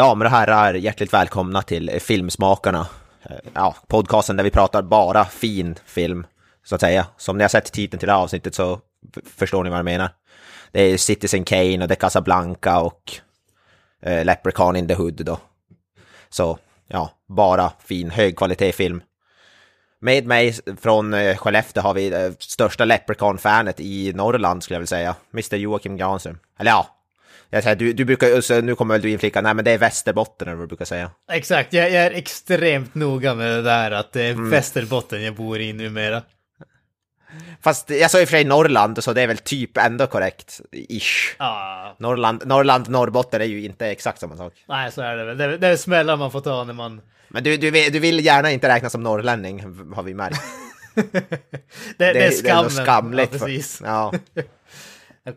Damer och herrar, hjärtligt välkomna till Filmsmakarna. Eh, ja, podcasten där vi pratar bara fin film, så att säga. Som ni har sett titeln till det här avsnittet så förstår ni vad jag menar. Det är Citizen Kane och det är Casablanca och eh, Leprechaun in the Hood då. Så, ja, bara fin, högkvalitetsfilm. Med mig från eh, Skellefteå har vi eh, största Leprechaun-fanet i Norrland skulle jag vilja säga. Mr Joakim Granström. Eller ja, jag säger, du, du brukar, så nu kommer väl du inflika, nej men det är Västerbotten eller vad du brukar säga. Exakt, jag, jag är extremt noga med det där att det är Mm. Västerbotten jag bor i numera. Fast jag sa i och för sig Norrland, så det är väl typ ändå korrekt, ish. Ah, Norrland, Norrland, Norrbotten är ju inte exakt samma sak. nej, så är det väl. Det, är- det är smällar man får ta när man... Men du, du, du vill gärna inte räknas som norrlänning, har vi märkt. Det, det, är nog skammen. skamligt. Ja, precis. Ja.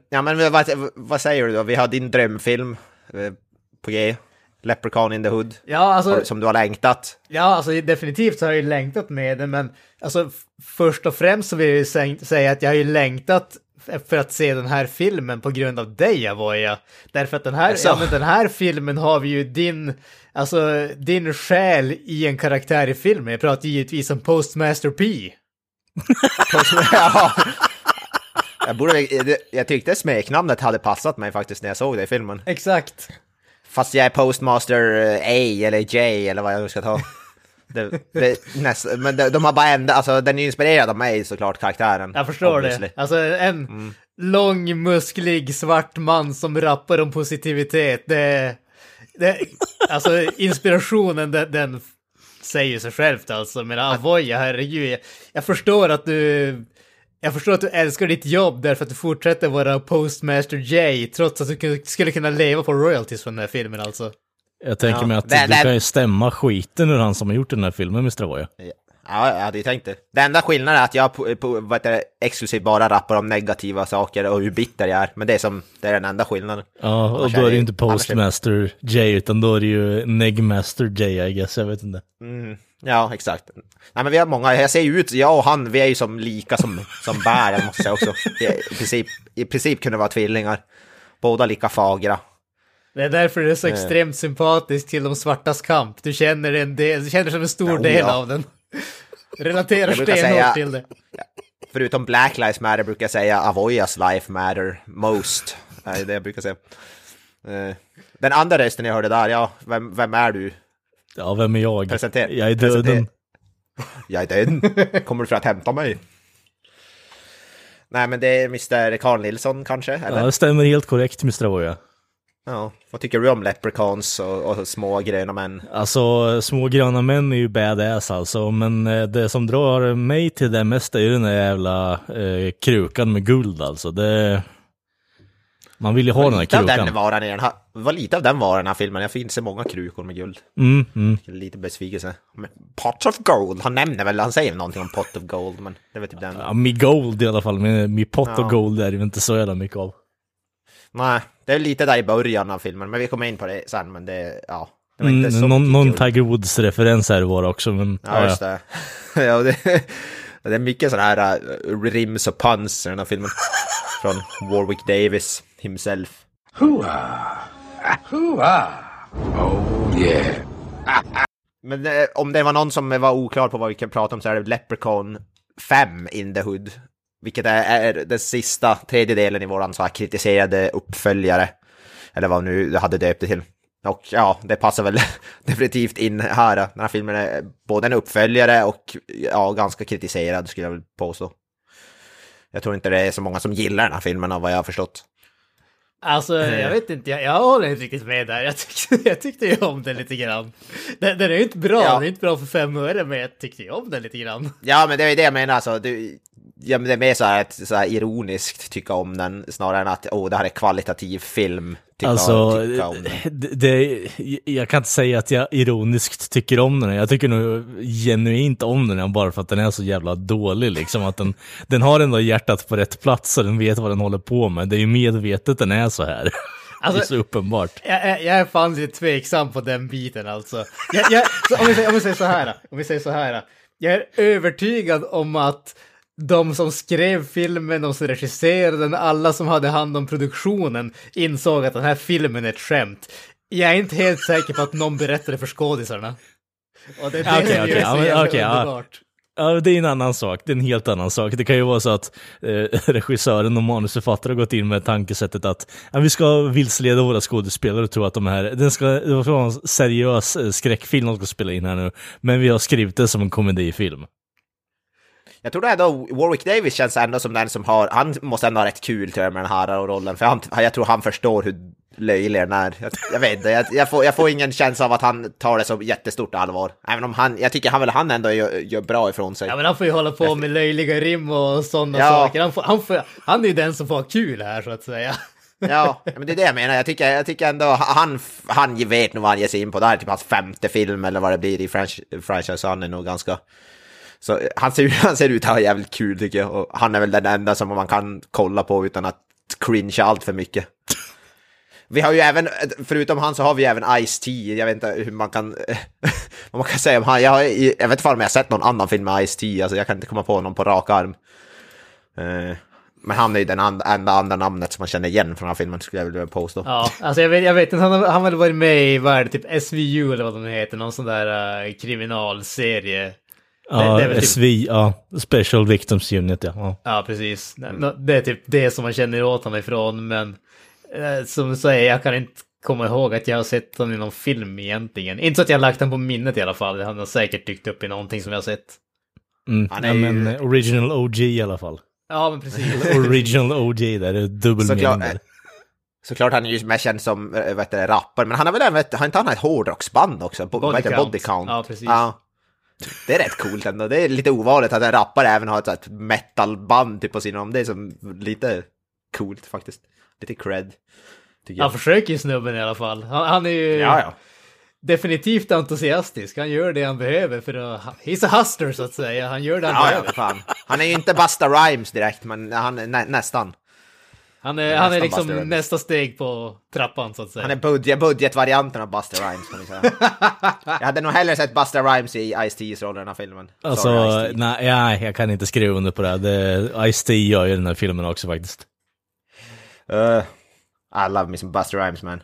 ja, men vad, vad säger du då? Vi har din drömfilm eh, på G. Leprechaun in the Hood, Ja, alltså, som du har längtat. ja, alltså definitivt så har jag ju längtat med den, men alltså först och främst så vill jag ju sä- säga att jag har ju längtat för att se den här filmen på grund av dig, Avoya. Därför att den här, ja, men den här filmen har vi ju din, alltså din själ i en karaktär i filmen. Jag pratar givetvis om Postmaster P. ja. Jag, borde, jag tyckte smeknamnet hade passat mig faktiskt när jag såg det i filmen. Exakt. Fast jag är postmaster eh, A eller J eller vad jag nu ska ta. Det, det, näst, men de, de har bara ändrat, alltså den är inspirerad av mig såklart, karaktären. Jag förstår obviously. det. Alltså en lång, musklig, svart man som rappar om positivitet. Det, det, alltså inspirationen, den, den säger sig självt alltså. Men Avoya, herregud. Jag, jag förstår att du... Jag förstår att du älskar ditt jobb därför att du fortsätter vara Postmaster J trots att du skulle kunna leva på royalties från den här filmen alltså. Jag tänker Ja. mig att Det- du det- kan ju stämma skiten ur han som har gjort den här filmen, Mr. Voya. Ja, jag hade ju tänkt det. Det enda skillnaden är att jag på, på, vad heter det, exklusivt bara rappar om negativa saker och hur bitter jag är. Men det är, som, det är den enda skillnaden. Ja, och då är det ju inte Postmaster J, utan då är det ju Negmaster J, I guess, jag vet inte. Mm, ja, exakt. Nej, men vi har många, jag ser ju ut, jag och han, vi är ju som lika som, som bär, jag måste säga också. Vi är, i, princip, I princip kunde vara tvillingar. Båda lika fagra. Det är därför du är så Eh. extremt sympatisk till de svartas kamp. Du känner en del, du känner som en stor Ja, del ja. av den. Relaterar stenhårt till det. Förutom Black Lives Matter brukar jag säga Avoyas life matter most. Det är det jag brukar säga. Eh, Den andra rösten jag hörde där, ja, vem, vem är du? Ja, vem är jag? Presentera- Jag är döden. Jag är död. Kommer du för att hämta mig? Nej, men det är Mr. Carl Nilsson kanske? Eller? Ja, det stämmer helt korrekt, Mr. Voya. Ja. Vad tycker du om Leprechauns och, och små gröna män? Alltså, små gröna män är ju badass alltså, men eh, det som drar mig till det mesta är ju den där jävla eh, krukan med guld alltså. Det... Man vill ju ha den här av den krukan. varan i den här, det var lite av den varan i den här filmen. Jag finns så många krukor med guld. Mm, mm. Lite besvikelse. Men pot of gold, han nämner väl, han säger någonting om pot of gold, men det var typ den. Ja, mi gold i alla fall, men mi pot Ja. och gold är det inte så jävla mycket av. Nej, det är lite där i början av filmen, men vi kommer in på det sen, men det, ja. Det var Mm, inte så någon. Tiger Woods-referens här var det också, men Ja, just det. ja, det, det är mycket sådana här uh, rims och puns i den här filmen. Från Warwick Davis himself. Hoo-ah. Hoo-ah. Oh, yeah. Men eh, om det var någon som var oklar på vad vi kan prata om så är det Leprechaun 5 in the Hood. Vilket är, är den sista tredjedelen i våran så här kritiserade uppföljare. Eller vad nu jag hade döpt det till. Och ja, det passar väl definitivt in här. Den här filmen är både en uppföljare och ja, ganska kritiserad skulle jag vilja påstå. Jag tror inte det är så många som gillar den här filmen av vad jag har förstått. Alltså, Eh. jag vet inte, jag, jag håller inte riktigt med där. Jag tyckte, jag tyckte ju om den lite grann. Den, den är ju inte bra, Ja. den är inte bra för fem öre, men jag tyckte ju om den lite grann. Ja, men det är det jag menar alltså. Du, ja, men det är mer så här, ett, så här ironiskt tycka om den snarare än att åh, det här är kvalitativ film. Tycka, Alltså, tycka om den. det, det, jag kan inte säga att jag ironiskt tycker om den. Jag tycker nog genuint om den bara för att den är så jävla dålig. Liksom. Att den, den har ändå hjärtat på rätt plats och den vet vad den håller på med. Det är ju medvetet den är så här. Alltså- det är så uppenbart. Jag, jag, jag är fan lite tveksam på den biten alltså. Jag, jag, så om, vi säger, om vi säger så här, om vi säger så här. Jag är övertygad om att de som skrev filmen, de som regisserade den, alla som hade hand om produktionen insåg att den här filmen är ett skämt. Jag är inte helt säker på att någon berättade för skådisarna. Och det är det Okej, som okej, gör det så ja. underbart. Ja, det är en annan sak. Det är en helt annan sak. Det kan ju vara så att eh, regissören och manusförfattaren har gått in med tankesättet att ja, vi ska vilseleda våra skådespelare och tro att de här, den ska, det ska vara en seriös eh, skräckfilm de ska spela in här nu, men vi har skrivit det som en komedifilm. Jag tror ändå Warwick Davis känns ändå som den som har, han måste ändå ha rätt kul tror jag med den här rollen, för han, jag tror han förstår hur löjlig den är. Jag, jag vet inte, jag, jag, får, jag får ingen känsla av att han tar det så jättestort allvar. Även om han, jag tycker han väl han ändå gör, gör bra ifrån sig. Ja men han får ju hålla på med löjliga rim och sådana Ja. saker. Han, får, han, får, han är ju den som får ha kul här så att säga. Ja, men det är det jag menar. Jag tycker, jag tycker ändå han, han vet nog vad han ger sig in på. Det här är typ hans femte film eller vad det blir i franch- franchise. Han är nog ganska... Så han ser, han ser ut att ha jävligt kul tycker jag. Och han är väl den enda som man kan kolla på utan att cringe allt för mycket. Vi har ju även, förutom han så har vi även Ice-T. Jag vet inte hur man kan, vad man kan säga om han. Jag, har, jag vet inte om jag har sett någon annan film med Ice-T. Alltså jag kan inte komma på någon på rak arm. Uh, men han är ju den and, enda andra namnet som man känner igen från den här filmen skulle jag vilja påstå. Ja, alltså jag vet, jag vet inte, han har, han har väl varit med i, vad är det, typ SVU eller vad de heter, någon sån där uh, kriminalserie. Ja, det är väl typ- SVI, ja, Special Victims Unit, ja. ja. Ja, precis. Det är typ det som man känner åt honom ifrån, men eh, som du säger, jag kan inte komma ihåg att jag har sett honom i någon film egentligen. Inte så att jag har lagt den på minnet i alla fall, han har säkert dykt upp i någonting som jag har sett. Mm. Han är ja ju- men eh, original OG i alla fall. Ja, men precis. Original OG där, det är dubbel Såklart, mening där. såklart han är ju mest känd som äh, vet du, rappare, men han har väl även, har inte han ett hårdrocksband också? Bo, Body vad heter det? Count. Body Count. Ja, precis. Det är rätt coolt ändå. Det är lite ovanligt att en rappare även har ett, ett metalband typ på sin om. Det är som lite coolt faktiskt. Lite cred. Han försöker ju snubben i alla fall. Han, han är ju Ja, ja. definitivt entusiastisk. Han gör det han behöver för att... He's a hustler så att säga. Han gör det han Ja, ja, behöver. fan. Han är ju inte Busta Rhymes direkt, men han nä nästan. Han är, han är liksom Buster nästa steg på trappan så att säga. Han är budget, budgetvarianten av Busta Rhymes kan vi säga. jag hade nog hellre sett Busta Rhymes i Ice-T's roll i den här filmen. Alltså, Sorry, nej, nej, jag kan inte skriva under på det. det Ice-T gör ju den här filmen också faktiskt. Uh, I love me some Buster Rhymes man.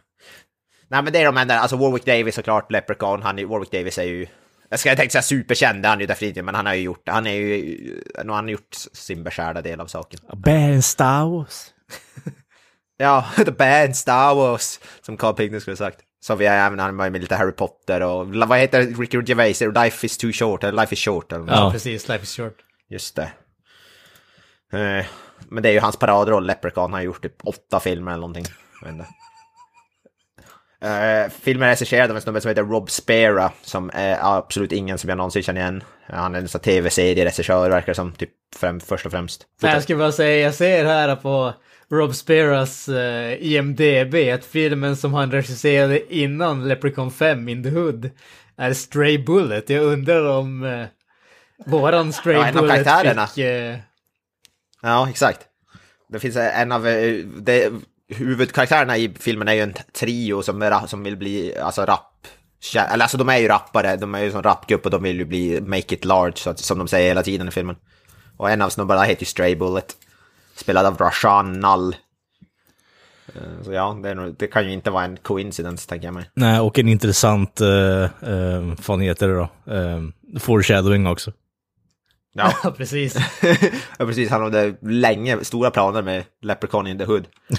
Nej men det är de enda, alltså Warwick Davis såklart, Leprechaun, han är, Warwick Davis är ju... Jag ska tänkte säga superkänd, det är han ju definitivt, men han har ju gjort, han är ju, nu har han gjort sin beskärda del av saken. Bad Star Wars. Ja, The Band Star Wars, som Carl Pinkney skulle sagt. Så vi även, han med lite Harry Potter och, vad heter Ricky Gervais, Life is too short, eller Life is short eller något. Ja, precis. Life is short. Just det. Eh, men det är ju hans paradroll, Leprechaun. Han har gjort typ åtta filmer eller någonting. Eh, filmen är regisserad av en snubbe som heter Rob Spera, som är absolut ingen som jag någonsin känner igen. Han är en sån tv-serieregissör, verkar som, typ främ, först och främst. Jag skulle bara säga, jag ser här på Rob Speras uh, IMDB att filmen som han regisserade innan Leprechaun 5 in the Hood är Stray Bullet. Jag undrar om uh, våran Stray Ja, Bullet fick... eh, Ja, exakt. Det finns en av... eh, Det, huvudkaraktärerna i filmen är ju en trio som, som vill bli alltså rap. Eller alltså de är ju rappare, de är ju som rapgrupp och de vill ju bli make it large så att, som de säger hela tiden i filmen. Och en av snubbarna heter ju Stray Bullet. Spelad av Rashan Null. Eh, Så ja, det, nog, det kan ju inte vara en coincidence tänker jag mig. Nej, och en intressant, uh, uh, vad heter det då? Uh, foreshadowing också. Ja, Ja, precis. ja precis. Han hade länge stora planer med Leprechaun in the Hood.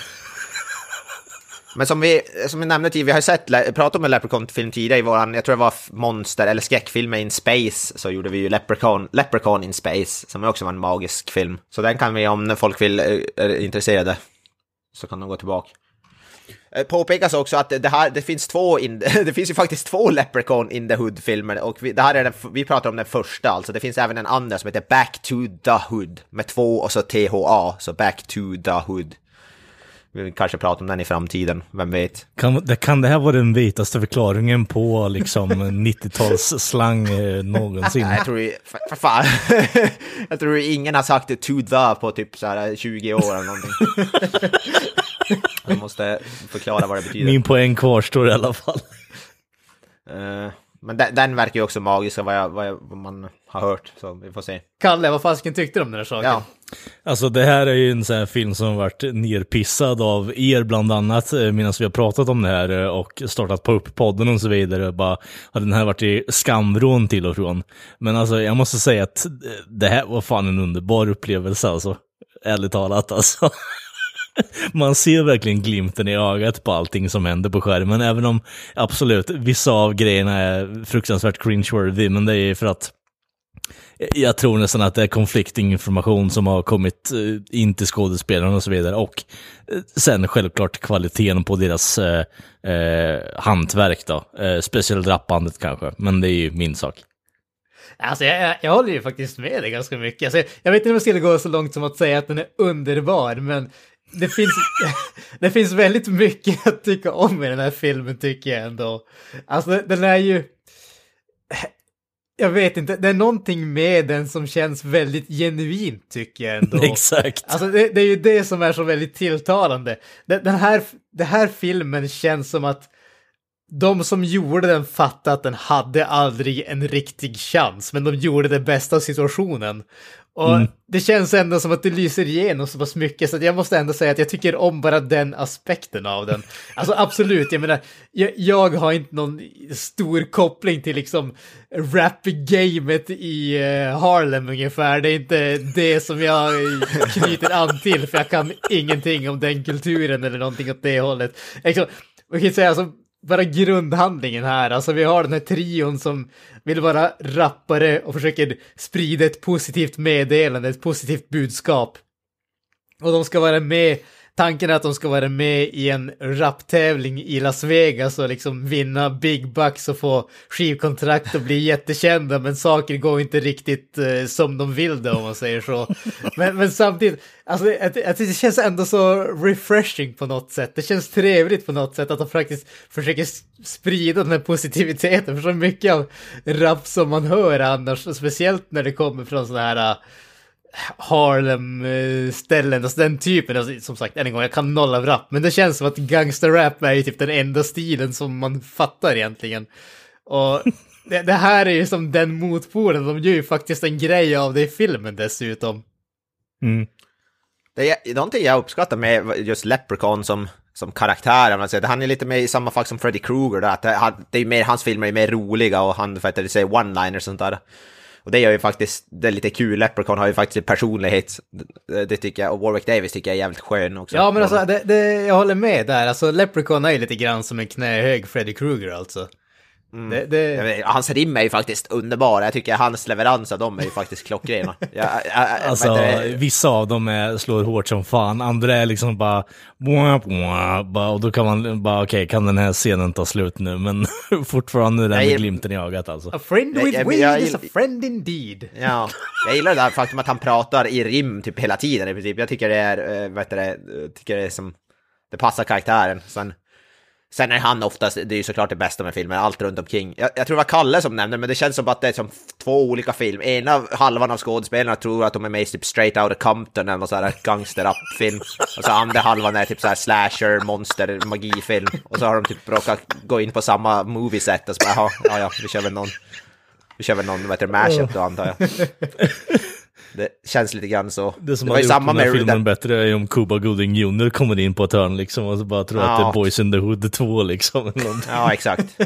Men som vi, som vi nämnde tidigare, vi har ju sett, pratat om en Leprechaun-film tidigare i våran, jag tror det var monster eller skräckfilmer in Space, så gjorde vi ju Leprechaun, Leprechaun in Space, som också var en magisk film. Så den kan vi, om folk vill, eh, är intresserade, så kan de gå tillbaka. Eh, påpekas också att det här, det finns två, in, det finns ju faktiskt två Leprechaun in the Hood-filmer och vi, det här är den, vi pratar om den första alltså, det finns även en andra som heter Back to the Hood med två och så THA, så Back to the Hood. Vi kanske pratar om den i framtiden, vem vet? Kan det, kan det här vara den vitaste förklaringen på liksom 90-talsslang eh, någonsin? Nej, jag tror för, fan, jag tror ingen har sagt det to the på typ så här 20 år eller någonting. Jag måste förklara vad det betyder. Min poäng kvarstår i alla fall. Eh, men den, den verkar ju också magisk vad, jag, vad, jag, vad man har hört, så vi får se. Kalle, vad fasken tyckte du om den här saken? Ja, Alltså det här är ju en sån här film som varit nerpissad av er bland annat eh, medan vi har pratat om det här eh, och startat på upp podden och så vidare. Bara, har den här varit i skamvrån till och från. Men alltså jag måste säga att eh, det här var fan en underbar upplevelse alltså. Ärligt talat alltså. Man ser verkligen glimten i ögat på allting som händer på skärmen, även om absolut vissa av grejerna är fruktansvärt cringe-worthy, men det är för att jag tror nästan att det är konfliktinformation som har kommit eh, in till skådespelarna och så vidare. Och eh, sen självklart kvaliteten på deras eh, eh, hantverk då. Eh, speciellt rappandet kanske, men det är ju min sak. Alltså jag, jag, jag håller ju faktiskt med dig ganska mycket. Alltså, jag, jag vet inte om jag skulle gå så långt som att säga att den är underbar, men det finns, det finns väldigt mycket att tycka om i den här filmen tycker jag ändå. Alltså den är ju... Jag vet inte, det är någonting med den som känns väldigt genuint tycker jag ändå. Exakt. Alltså det, det är ju det som är så väldigt tilltalande. Den, den här, den här filmen känns som att de som gjorde den fattade att den hade aldrig en riktig chans, men de gjorde det bästa av situationen. Och Mm. det känns ändå som att det lyser igenom så pass mycket, så jag måste ändå säga att jag tycker om bara den aspekten av den. Alltså absolut, jag menar, jag, jag har inte någon stor koppling till liksom rap-gamet i eh, Harlem ungefär. Det är inte det som jag knyter an till, för jag kan ingenting om den kulturen eller någonting åt det hållet. Liksom, man kan säga alltså, bara grundhandlingen här, alltså vi har den här trion som vill vara rappare och försöker sprida ett positivt meddelande, ett positivt budskap. Och de ska vara med, tanken är att de ska vara med i en raptävling i Las Vegas och liksom vinna big bucks och få skivkontrakt och bli jättekända, men saker går inte riktigt eh, som de vill det om man säger så. Men, men samtidigt, alltså det, det känns ändå så refreshing på något sätt. Det känns trevligt på något sätt att de faktiskt försöker sprida den här positiviteten, för så mycket av rap som man hör annars, speciellt när det kommer från sådana här Harlem-ställen, alltså den typen, alltså, som sagt, än en gång, jag kan noll av rap, men det känns som att gangsterrap är ju typ den enda stilen som man fattar egentligen. Och det, det här är ju som den motpolen, de gör ju faktiskt en grej av det i filmen dessutom. Mm. Det är någonting jag uppskattar med just Leprechaun som, som karaktär. säger. Han är lite mer i samma fack som Freddy Krueger. Där, att det, det är mer, hans filmer är mer roliga och han för att säga one-liners och sånt där. Och det gör ju faktiskt, det är lite kul. Leprechaun har ju faktiskt en personlighet. Det, det tycker jag, och Warwick Davis tycker jag är jävligt skön också. Ja, men alltså, det, det, jag håller med där. Alltså, Leprechaun är ju lite grann som en knähög Freddy Krueger alltså. Det, det... Jag vet, Hans rim är ju faktiskt underbar. Jag tycker hans leverans av dem är ju faktiskt klockrena. Jag, jag, jag, Alltså, det? vissa av dem är, slår hårt som fan, andra är liksom bara, och då kan man bara, okej, kan den här scenen ta slut nu? Men fortfarande är den med glimten i ögat alltså. A friend with jag- weed jag- is a friend indeed. Ja, jag gillar det här faktum att han pratar i rim typ hela tiden i princip. Jag tycker det är, äh, vad heter det, eh, tycker det är som, det passar karaktären. Sen, sen är han oftast, det är ju såklart det bästa med filmen, allt runt omkring. Jag, jag tror det var Kalle som nämnde, men det känns som att det är som två olika filmer. Ena halvan av skådespelarna tror att de är med i typ Straight Outta Compton eller någon sån här gangster film Och så andra halvan är typ så här slasher, monster, magifilm. Och så har de typ råkat gå in på samma movieset och så bara, jaha, ja, ja, vi kör väl någon vi kör väl någon, vad heter det, mashup då antar jag. Det känns lite grann så. Det som har ju gjort samma den här filmen den, bättre är om Cuba Gooding Jr kommer in på ett hörn liksom och så bara tror att det Ja. är Boys in the Hood 2 liksom. Ja, exakt.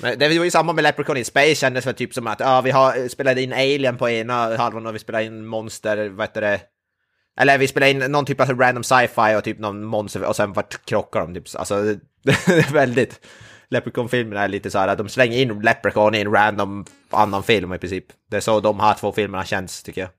Men det var ju samma med Leprechaun in Space, kändes väl typ som att ja, vi har spelat in Alien på ena halvan och vi spelar in Monster, vad heter det? Eller vi spelar in någon typ av random sci-fi och typ någon monster och sen vart krockar de typ. Alltså, det, det är väldigt... Leprechaun-filmerna är lite så här att de slänger in Leprechaun i en random annan film i princip. Det är så de här två filmerna känns, tycker jag.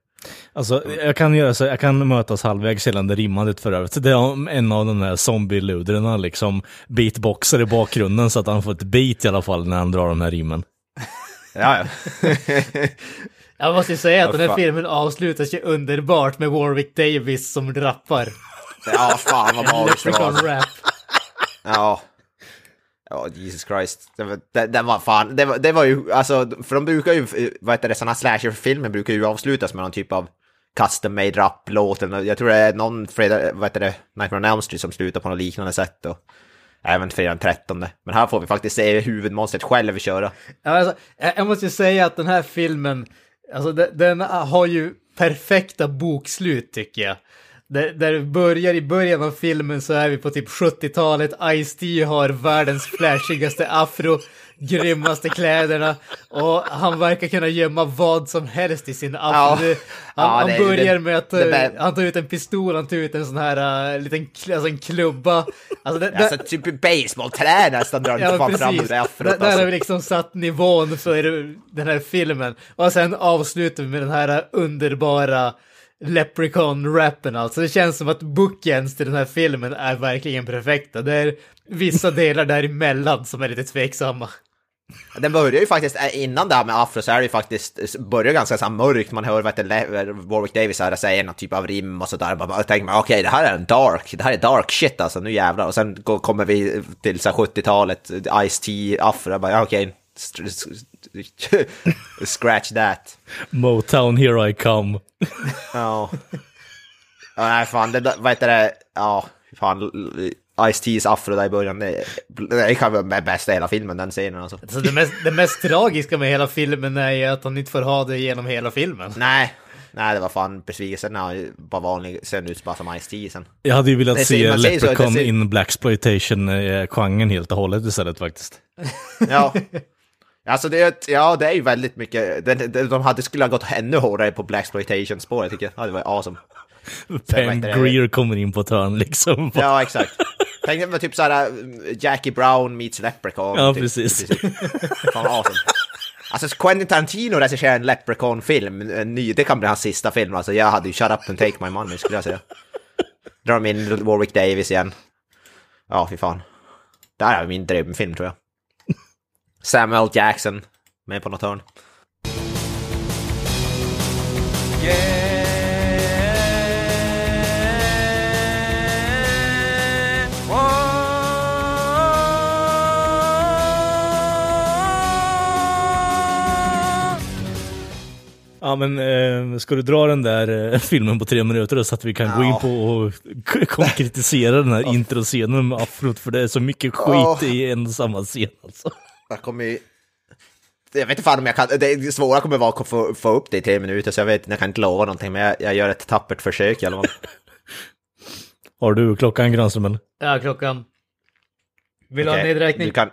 Alltså, jag kan göra så, jag kan mötas halvvägs gällande rimmandet för övrigt. Det är en av de här zombie-ludrarna liksom beatboxar i bakgrunden så att han får ett beat i alla fall när han drar de här rimmen. Ja, ja. Jag måste ju säga att den här filmen avslutas ju underbart med Warwick Davis som rappar. ja fan vad magiskt det var. rap. Ja. Ja, Jesus Christ. den var, var fan, det var, det var ju, alltså, för de brukar ju, eh, vad heter det, sådana slasherfilmer brukar ju avslutas med någon typ av custom made rap-låt. eller Jag tror det är någon fredag, vad heter det, Nightmare on Elm Street som slutar på något liknande sätt. Och även fredag den 13. Men här får vi faktiskt se huvudmonstret själv köra. Alltså, jag jag måste ju säga att den här filmen, alltså den, den har ju perfekta bokslut tycker jag. Där, där det börjar i början av filmen så är vi på typ 70-talet, Ice-T har världens flashigaste afro, grymmaste kläderna och han verkar kunna gömma vad som helst i sin afro. Ja. Han, Ja, han det- börjar det- med att det eh, han tar ut en pistol, han tar ut en sån här uh, liten alltså en klubba. Alltså, det, Alltså typ baseballträ nästan drar Ja, fan fram det Där, afrot. där har Alltså. vi liksom satt nivån för den här filmen. Och sen avslutar vi med den här underbara Leprechaun-rappen alltså. Det känns som att bookends till den här filmen är verkligen perfekta. Det är vissa delar däremellan som är lite tveksamma. Den börjar ju faktiskt, eh, innan det här med afro så är det ju faktiskt, börjar ganska så mörkt, man hör vad Le- Warwick Davis här säger någon typ av rim och sådär, bara tänker man okej det här är en dark, det här är dark shit alltså, nu jävlar. Och sen kommer vi till så här 70-talet, Ice-T, afro, bara okej, st- scratch that. Motown, here I come. Ja. ja nej fan, det, vad heter det, ja, fan, Ice-T's afro där i början, det, det kan vara bästa i hela filmen, den scenen alltså. Så det, mest, det mest tragiska med hela filmen är ju att han inte får ha det genom hela filmen. Nej, nej det var fan besvikelsen när han var vanlig, sen ut bara som Ice-T sen. Jag hade ju velat Det se Leprechaun det ser- in Blaxploitation-genren helt och hållet istället faktiskt. Ja. Alltså det ja, det är ju väldigt mycket, de, de, de hade skulle ha gått ännu hårdare på Blaxploitation-spåret tycker jag. Ja, det var awesome. Pam? Greer kommer in på ett hörn liksom. Ja, exakt. Tänk dig typ såhär Jackie Brown meets Leprechaun. Ja, typ, precis. Fan awesome. Alltså Quentin Tarantino regisserar en Leprechaun-film, en ny, det kan bli hans sista film. Alltså jag hade ju Shut Up and Take My Money skulle jag säga. Drar in Warwick Davis igen. Ja, fy fan. Det här är min drömfilm tror jag. Samuel Jackson med på något hörn. Ja men eh, ska du dra den där eh, filmen på tre minuter då, så att vi kan gå in Ja. på och konkretisera den här introscenen med afrot för det är så mycket skit Åh. i en och samma scen alltså. Jag kommer ju... Jag vet inte fan om jag kan... Det svåra kommer vara att få, få upp det i tre minuter, så jag vet jag kan inte lova någonting, men jag, jag gör ett tappert försök i alla fall. Har du klockan Granström Ja, klockan. Vill du ha Okej, en nedräkning? Du kan...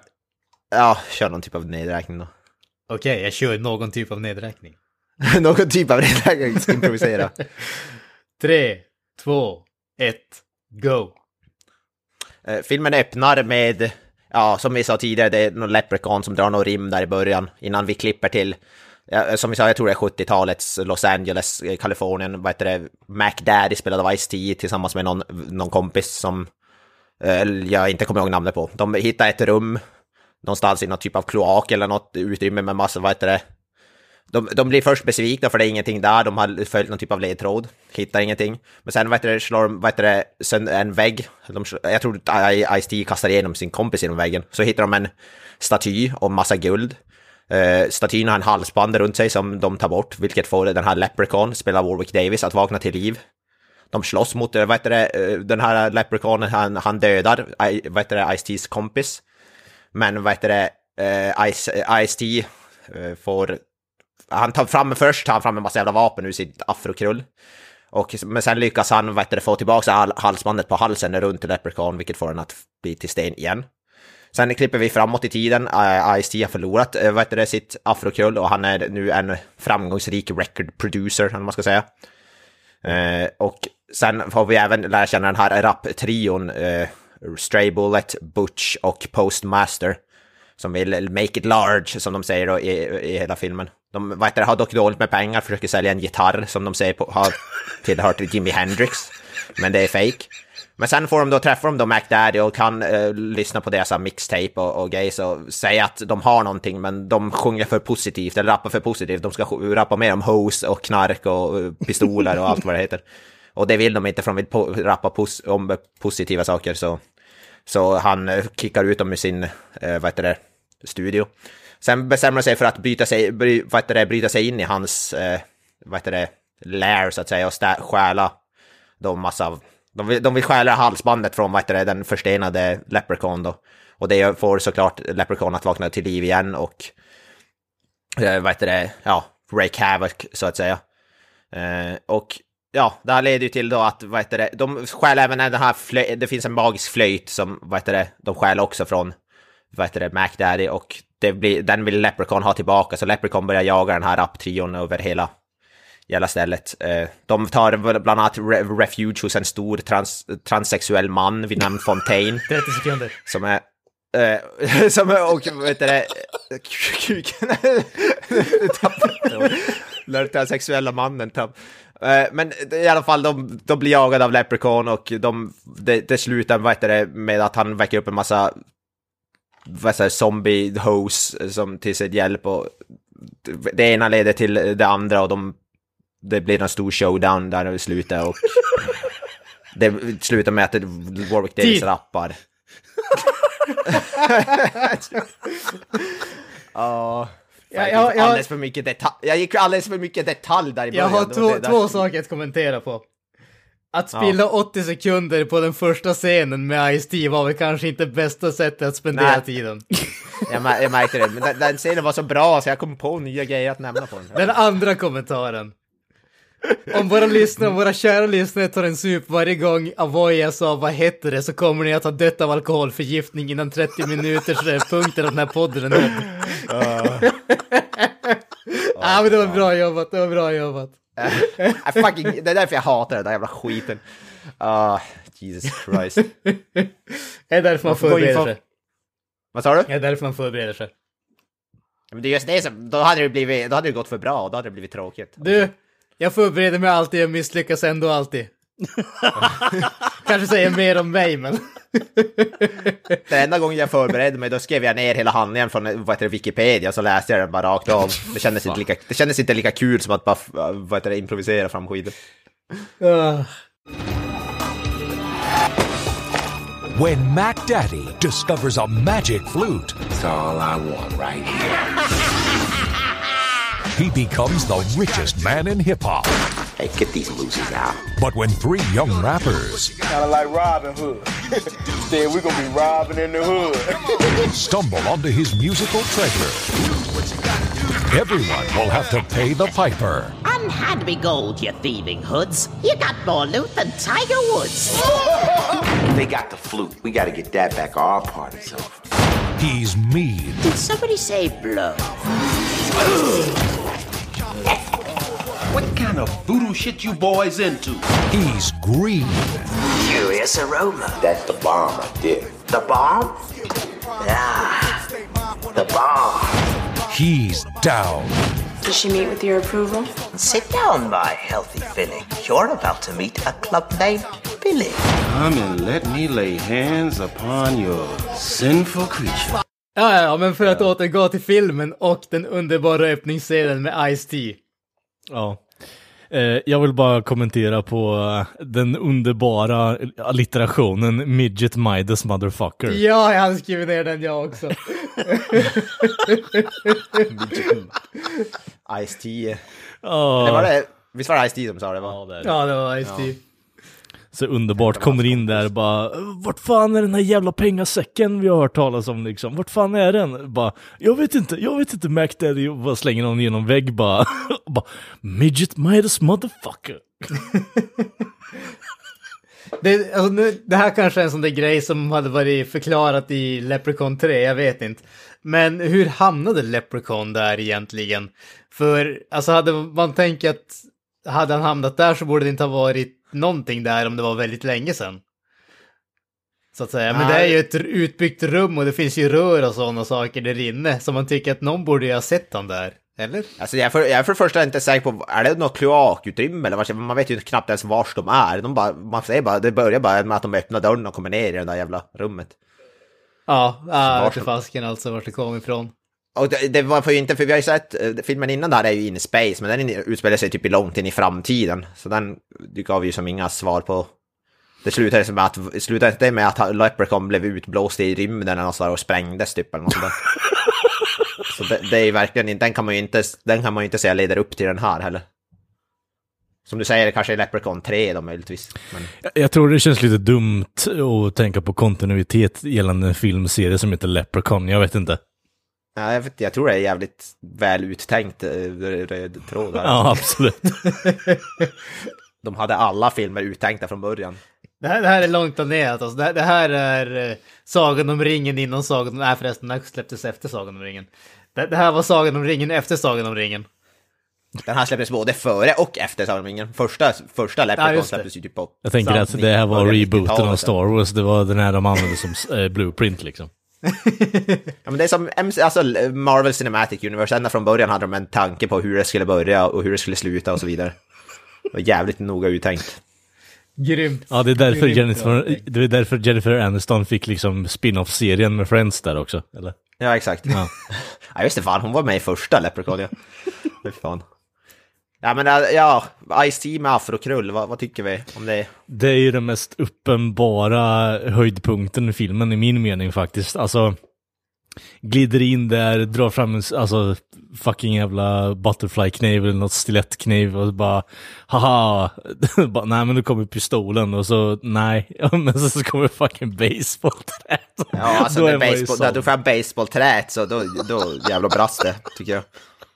Ja, kör någon typ av nedräkning då. Okej, jag kör någon typ av nedräkning. någon typ av nedräkning, improvisera. Tre, två, ett, go! Eh, filmen öppnar med, ja som vi sa tidigare, det är någon leprechaun som drar någon rim där i början innan vi klipper till, ja, som vi sa, jag tror det är 70-talets Los Angeles, eh, Kalifornien, vad heter det, Mac Daddy spelade av Ice-T tillsammans med någon, någon kompis som eh, jag inte kommer ihåg namnet på. De hittar ett rum någonstans i någon typ av kloak eller något utrymme med massa, vad heter det, de, de blir först besvikna för det är ingenting där, de har följt någon typ av ledtråd, hittar ingenting. Men sen vad heter det, slår de, vad heter det, en vägg, de, jag tror Ice-T kastar igenom sin kompis genom väggen, så hittar de en staty och massa guld. Uh, statyn har en halsband runt sig som de tar bort, vilket får den här Leprechaun, spelar Warwick Davis, att vakna till liv. De slåss mot, eh, vad heter det, eh, den här Leprechaunen, han, han dödar, I- vad heter det, Ice-T's kompis. Men vad heter det, uh, Ice-T uh, får han tar fram först tar han fram en massa jävla vapen ur sitt afrokrull. Och, men sen lyckas han vet, få tillbaka hal- halsbandet på halsen runt Leprechaun, vilket får den att bli till sten igen. Sen klipper vi framåt i tiden. Eh, Ice-T har förlorat eh, vet det, sitt afrokrull och han är nu en framgångsrik record producer, eller vad man ska säga. Eh, och sen får vi även lära känna den här rap-trion, eh, Stray Bullet, Butch och Postmaster som vill make it large, som de säger då, i, i hela filmen. De vet du, har dock dåligt med pengar, försöker sälja en gitarr som de säger på, har tillhört Jimi Hendrix. Men det är fake. Men sen får de då träffa dem då MacDaddy och kan eh, lyssna på deras mixtape och, och grejer och säga att de har någonting men de sjunger för positivt eller rappar för positivt. De ska rappa mer om hose och knark och eh, pistoler och allt vad det heter. Och det vill de inte för de vill po rappa pos om positiva saker så, så han eh, kickar ut dem ur sin, eh, vad heter det, studio. Sen bestämmer de sig för att byta sig, bry, vad heter det, bryta sig in i hans, eh, vad heter det, lair så att säga och stä- stjäla då massa av, de vill, de vill stjäla halsbandet från vad heter det, den förstenade Leprechaun då. Och det får såklart Leprechaun att vakna till liv igen och eh, vad heter det, ja, Rake Havoc så att säga. Eh, och ja, det här leder ju till då att, vad heter det, de stjäl även den här, flöj, det finns en magisk flöjt som, vad heter det, de stjäl också från, vad heter det, Mac Daddy och det blir, den vill Leprechaun ha tillbaka, så Leprechaun börjar jaga den här raptrion över hela jävla stället. Eh, De tar bland annat re- refuge hos en stor trans, transsexuell man vid namn Fontaine 30 sekunder. som är Eh, som är, och vad heter det, kuken, den transsexuella mannen tapp. Eh, men i alla fall, de, de blir jagade av Leprechaun och de, det, det slutar vad heter det, med att han väcker upp en massa vad säger, zombie hoes som till sin hjälp och det ena leder till det andra och de, det blir en stor showdown där det slutar och det slutar med att Warwick Davis rappar. Ja. Ja, jag, ja, gick ja. alldeles för mycket detalj. Jag gick alldeles för mycket detalj där i Jag början. har Det två, två saker att kommentera på. Att spilla 80 sekunder på den första scenen med Ice-T var väl kanske inte bästa sättet att spendera Nej. tiden. Jag, mär- jag märkte det, men den, den scenen var så bra så jag kom på nya grejer att nämna på den. Den andra kommentaren. Om våra lyssnare, om våra kära lyssnare tar en sup varje gång Avoya sa vad heter det så kommer ni att ha dött av alkoholförgiftning innan 30 minuters punkten av den här podden är nådd. ah, men det var bra jobbat, det var bra jobbat. I fucking, det är därför jag hatar den där jävla skiten. Ah, Jesus Christ. Det är därför man in förbereder för- sig. Vad sa du? Det är därför man förbereder sig. Men det är just det som, då hade det blivit, då hade det gått för bra, då hade det blivit tråkigt. Du, jag förbereder mig alltid, jag misslyckas ändå alltid. Kanske säger mer om mig, men... Den enda gången jag förberedde mig, då skrev jag ner hela handlingen från vad heter det, Wikipedia, så läste jag den bara rakt av. Det kändes, inte lika, det kändes inte lika kul som att bara vad heter det, improvisera fram skiten. When Mac Daddy discovers a magic flute, It's all I want right here. He becomes the richest man in hip hop. Hey, get these losers out. But when three young rappers Kind of like Robin Hood. Said we're gonna be robbing in the hood. stumble onto his musical treasure, everyone will have to pay the piper. Unhand me gold, you thieving hoods. You got more loot than Tiger Woods. They got the flute. We gotta get that back. Our party's over. He's mean, Did somebody say blow? What kind of voodoo shit you boys into? he's green, Curious aroma. That's the bomb right there. The bomb? Yeah. the bomb. he's down, Does she meet with your approval? Sit down, my healthy filly. You're about to meet a club named Billy. Come and let me lay hands upon your sinful creature. Ja, ja, ja, men för att återgå till filmen och den underbara öppningsscenen med Ice-T. Ja. Eh, jag vill bara kommentera på eh, den underbara allitterationen Midget Midas Motherfucker. Ja, jag hade skrivit ner den jag också. Ice-T. Ja, Det var det, visst var det Ice-T som sa det? Va? ja, det det. Ja, det var Ice-T. Så underbart, kommer in där bara Vart fan är den här jävla pengasäcken vi har hört talas om liksom? Vart fan är den? Bara, jag vet inte, jag vet inte Mac Daddy och bara slänger någon genom vägg bara, bara Midget Midas motherfucker. Det, alltså, nu, det här kanske är en sån där grej som hade varit förklarat i Leprechaun 3, jag vet inte. Men hur hamnade Leprechaun där egentligen? För, alltså hade man tänkt att hade han hamnat där så borde det inte ha varit någonting där om det var väldigt länge sedan. Så att säga. Men det är ju ett utbyggt rum och det finns ju rör och sådana saker där inne. Så man tycker att någon borde ju ha sett han där. Eller? Alltså jag är, för, jag är för det första inte säker på, är det något kloakutrymme eller vad, man vet ju knappt ens vars de är. De bara, man säger bara, det börjar bara med att de öppnar dörren och kommer ner i det där jävla rummet. Ja, ja Vart- till fasken alltså vart det kom ifrån. Och det, det var ju inte, för vi har ju sett, eh, filmen innan där är ju in space, men den utspelar sig typ långt in i framtiden. Så den det gav ju som inga svar på. Det slutade med att, det slutade inte med att Leprechaun blev utblåst i rymden eller något sådär och sprängdes typ eller något sånt där. Så det, det är ju verkligen den kan man ju inte, den kan man ju inte säga leder upp till den här heller. Som du säger, det kanske är Leprechaun 3 då möjligtvis. Men... Jag- Jag tror det känns lite dumt att tänka på kontinuitet gällande en filmserie som heter Leprechaun. Jag vet inte. Ja, jag, vet, jag tror det är jävligt väl uttänkt eh, röd tråd här. Ja, absolut. De hade alla filmer uttänkta från början. Det här, det här är långt planerat alltså. Det, här- det här är eh, Sagan om ringen innan Sagan om... Nej förresten, den här släpptes efter Sagan om ringen. Det, det här var Sagan om ringen efter Sagan om ringen. Den här släpptes både före och efter Sagan om ringen. Första, första Ja, Leprechaun det. släpptes ju typ på... Jag tänker att det här var rebooten av 90-talet. Star Wars. Det var den här de använde som eh, blueprint liksom. Ja, men det är som MC, alltså Marvel Cinematic Universe, ända från början hade de en tanke på hur det skulle börja och hur det skulle sluta och så vidare. Det var jävligt noga uttänkt. Grymt. Ja, det är därför Grymt Jennifer, det är därför Jennifer Aniston fick liksom spin-off-serien med Friends där också, eller? Ja, exakt. Ja. Ja, just det, fan, hon var med i första Leprechaun, ja. Fan. Ja, men äh, ja, Ice-T med afrokrull, vad, vad tycker vi om det? Det är ju den mest uppenbara höjdpunkten i filmen i min mening faktiskt. Alltså, glider in där, drar fram en alltså, fucking jävla butterfly-kniv eller något stilettkniv och bara haha, bara, nej men nu kommer pistolen och så nej, men så, så kommer fucking baseballträt. Ja, alltså Då baseball, du får baseballträt så då, då jävla brast det, tycker jag.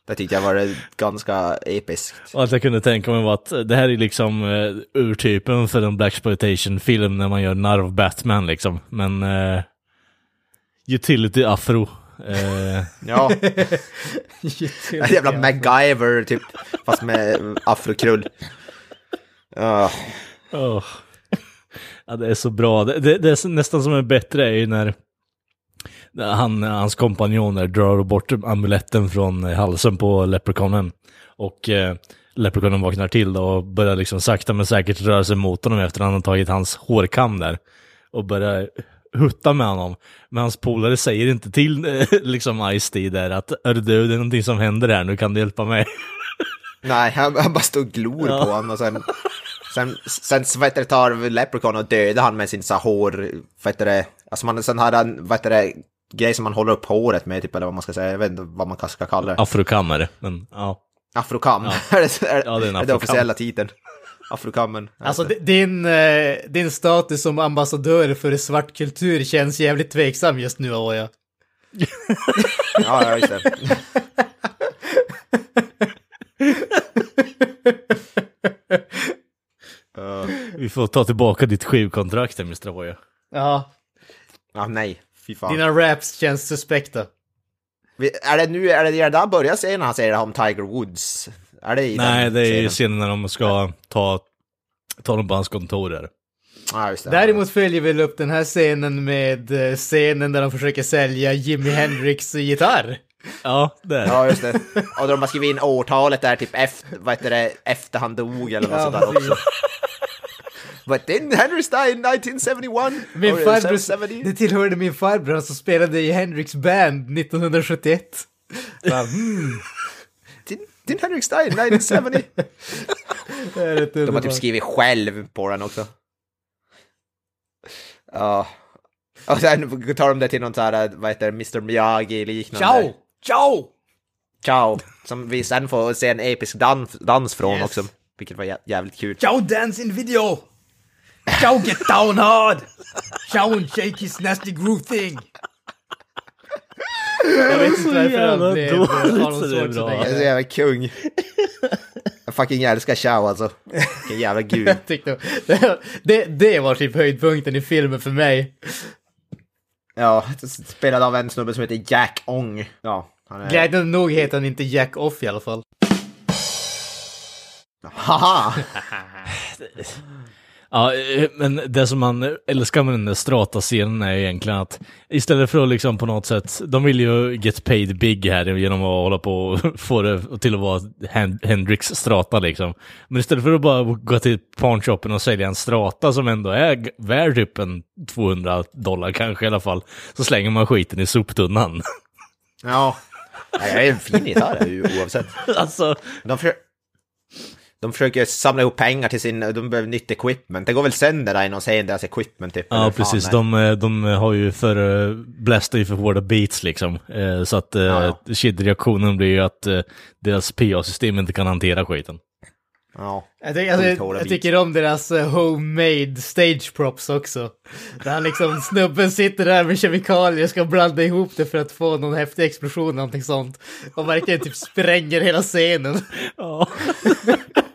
Det tyckte jag var ganska episkt. Och att jag kunde tänka mig var att det här är liksom uh, urtypen för en Blaxploitation film när man gör narr av Batman liksom. Men uh, utility afro. eh, Ja, en jävla MacGyver typ, fast med afrokrull. Ja, Åh. Ja, det är så bra. Det, det, det är nästan som är bättre är ju när han, hans kompanjoner drar bort amuletten från halsen på leprechaunen. Och eh, leprechaunen vaknar till och börjar liksom sakta men säkert röra sig mot honom efter att han har tagit hans hårkam där. Och börjar hutta med honom. Men hans polare säger inte till liksom Ice-D där att är du, det är någonting som händer här, nu kan du hjälpa mig. nej, han, han bara står och glor Ja. på honom och sen... Sen, sen heter det, tar Leprechaun och dödar han med sin så hår, heter det, alltså man, sen har han, heter det, grej som man håller upp håret med, typ, eller vad man ska säga, jag vet inte vad man ska kalla det. Afrokam är det, men ja. Afrokam, är det, är, Ja, det är det officiella titeln? Afrokammen. Alltså di- din, eh, din status som ambassadör för svart kultur känns jävligt tveksam just nu, Avoya. Ja, ja, just det. Uh, Vi får ta tillbaka ditt skivkontrakt Mr. Voya. Ja, ja, nej, fy fan. dina raps känns suspekta. Är det nu, är det där han börjar säga när han säger om Tiger Woods? Är det i Nej, den det är ju scenen? scenen när de ska ta, ta dem på hans kontor där. Ja, just det. Däremot följer vi upp den här scenen med eh, scenen där de försöker sälja Jimi Hendrix gitarr. Ja, det är det. Ja, just det. Och de har skrivit in årtalet där, typ efter, vad heter det, efter han dog eller något Ja, sånt där precis. också. But didn't Henry die in 1971? Min Or farbror, 70? det tillhörde min farbror som spelade i Hendrix band 1971. Bara, hmm, Didn't, didn't Henry die in 1970? det är rätt De har typ skrivit själv på den också. Ja. Och sen tar de det till någon sån här, vad heter Mr Miyagi liknande. Ciao! Ciao! Ciao! Som vi sen får se en episk dans, dans från Yes. också. Vilket var jä- jävligt kul. Ciao dance in video! Ciao get down hard! Ciao and shake his nasty groove thing! Jag vet inte varför han blev dåligt Arnold så det är bra. Jag är så jävla kung. Jag fucking älskar Chow alltså. Vilken jävla gud. Jag tyckte, det, det, det var typ höjdpunkten i filmen för mig. Ja, spelad av en snubbe som heter Jack Ong. Ja, han är... Glädjande nog heter han inte Jack Off i alla fall. Haha! Ja, eh, men det som man älskar med den där Strata-scenen är egentligen att istället för att liksom på något sätt, de vill ju get paid big här genom att hålla på och få det till att vara Hen- Hendrix Strata liksom. Men istället för att bara gå till pawn-shoppen och sälja en Strata som ändå är värd typ en 200 dollar kanske i alla fall, så slänger man skiten i soptunnan. Ja. Det är en fin gitarr oavsett. alltså, De, försöker, de försöker samla ihop pengar till sin, de behöver nytt equipment. Det går väl sönder där i någon scen, deras equipment typ. Ja, precis. De, eh, de har ju för, uh, blästar ju för hårda beats liksom. Eh, så att Ja, kedjereaktionen blir ju att eh, deras PA-system inte kan hantera skiten. Ja. Jag, ty- alltså, jag tycker om deras eh, homemade stage props också. Där liksom, snubben sitter där med kemikalier och ska blanda ihop det för att få någon häftig explosion eller någonting sånt. Och verkligen typ spränger hela scenen. Ja.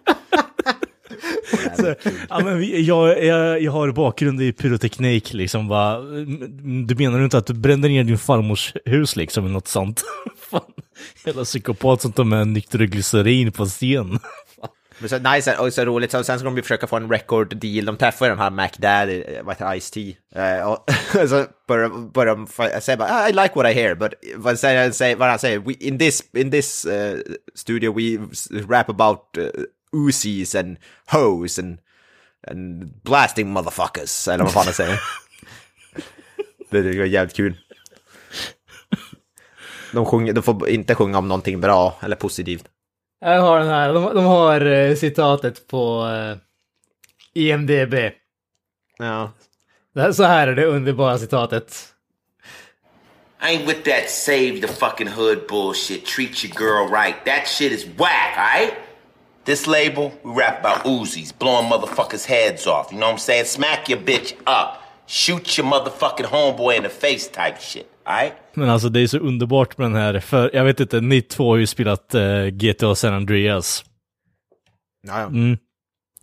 Så, ja, men jag, jag, jag har bakgrund i pyroteknik, liksom. Va? Du menar inte att du brände ner din farmors hus, liksom, eller något sånt? Fan, jävla psykopat som tar med nitroglycerin på scen. Men så nice och så roligt, så sen ska de försöka få en record deal, de träffar den här Mac Daddy, eh, vad heter Ice-T, eh, och så börjar, börjar de säga bara "Ah, I like what I hear, but vad, säger, vad han säger, we, in this, in this uh, studio we rap about uh, Uzis and hoes and, and blasting motherfuckers, eller vad fan han säger. det är jävligt kul. De, sjunger, de får inte sjunga om någonting bra eller positivt. Jag har den här, de, de har eh, citatet på eh, IMDB. Ja. Det här- Så här är det underbara citatet. I ain't with that save the fucking hood bullshit. Treat your girl right. That shit is whack, alright? This label, we rap about Uzis, blowing motherfuckers' heads off. You know what I'm saying? Smack your bitch up. Shoot your motherfucking homeboy in the face type shit, alright? Men alltså det är så underbart med den här, för jag vet inte, ni två har ju spelat eh, GTA San Andreas. Ja, ja. Mm.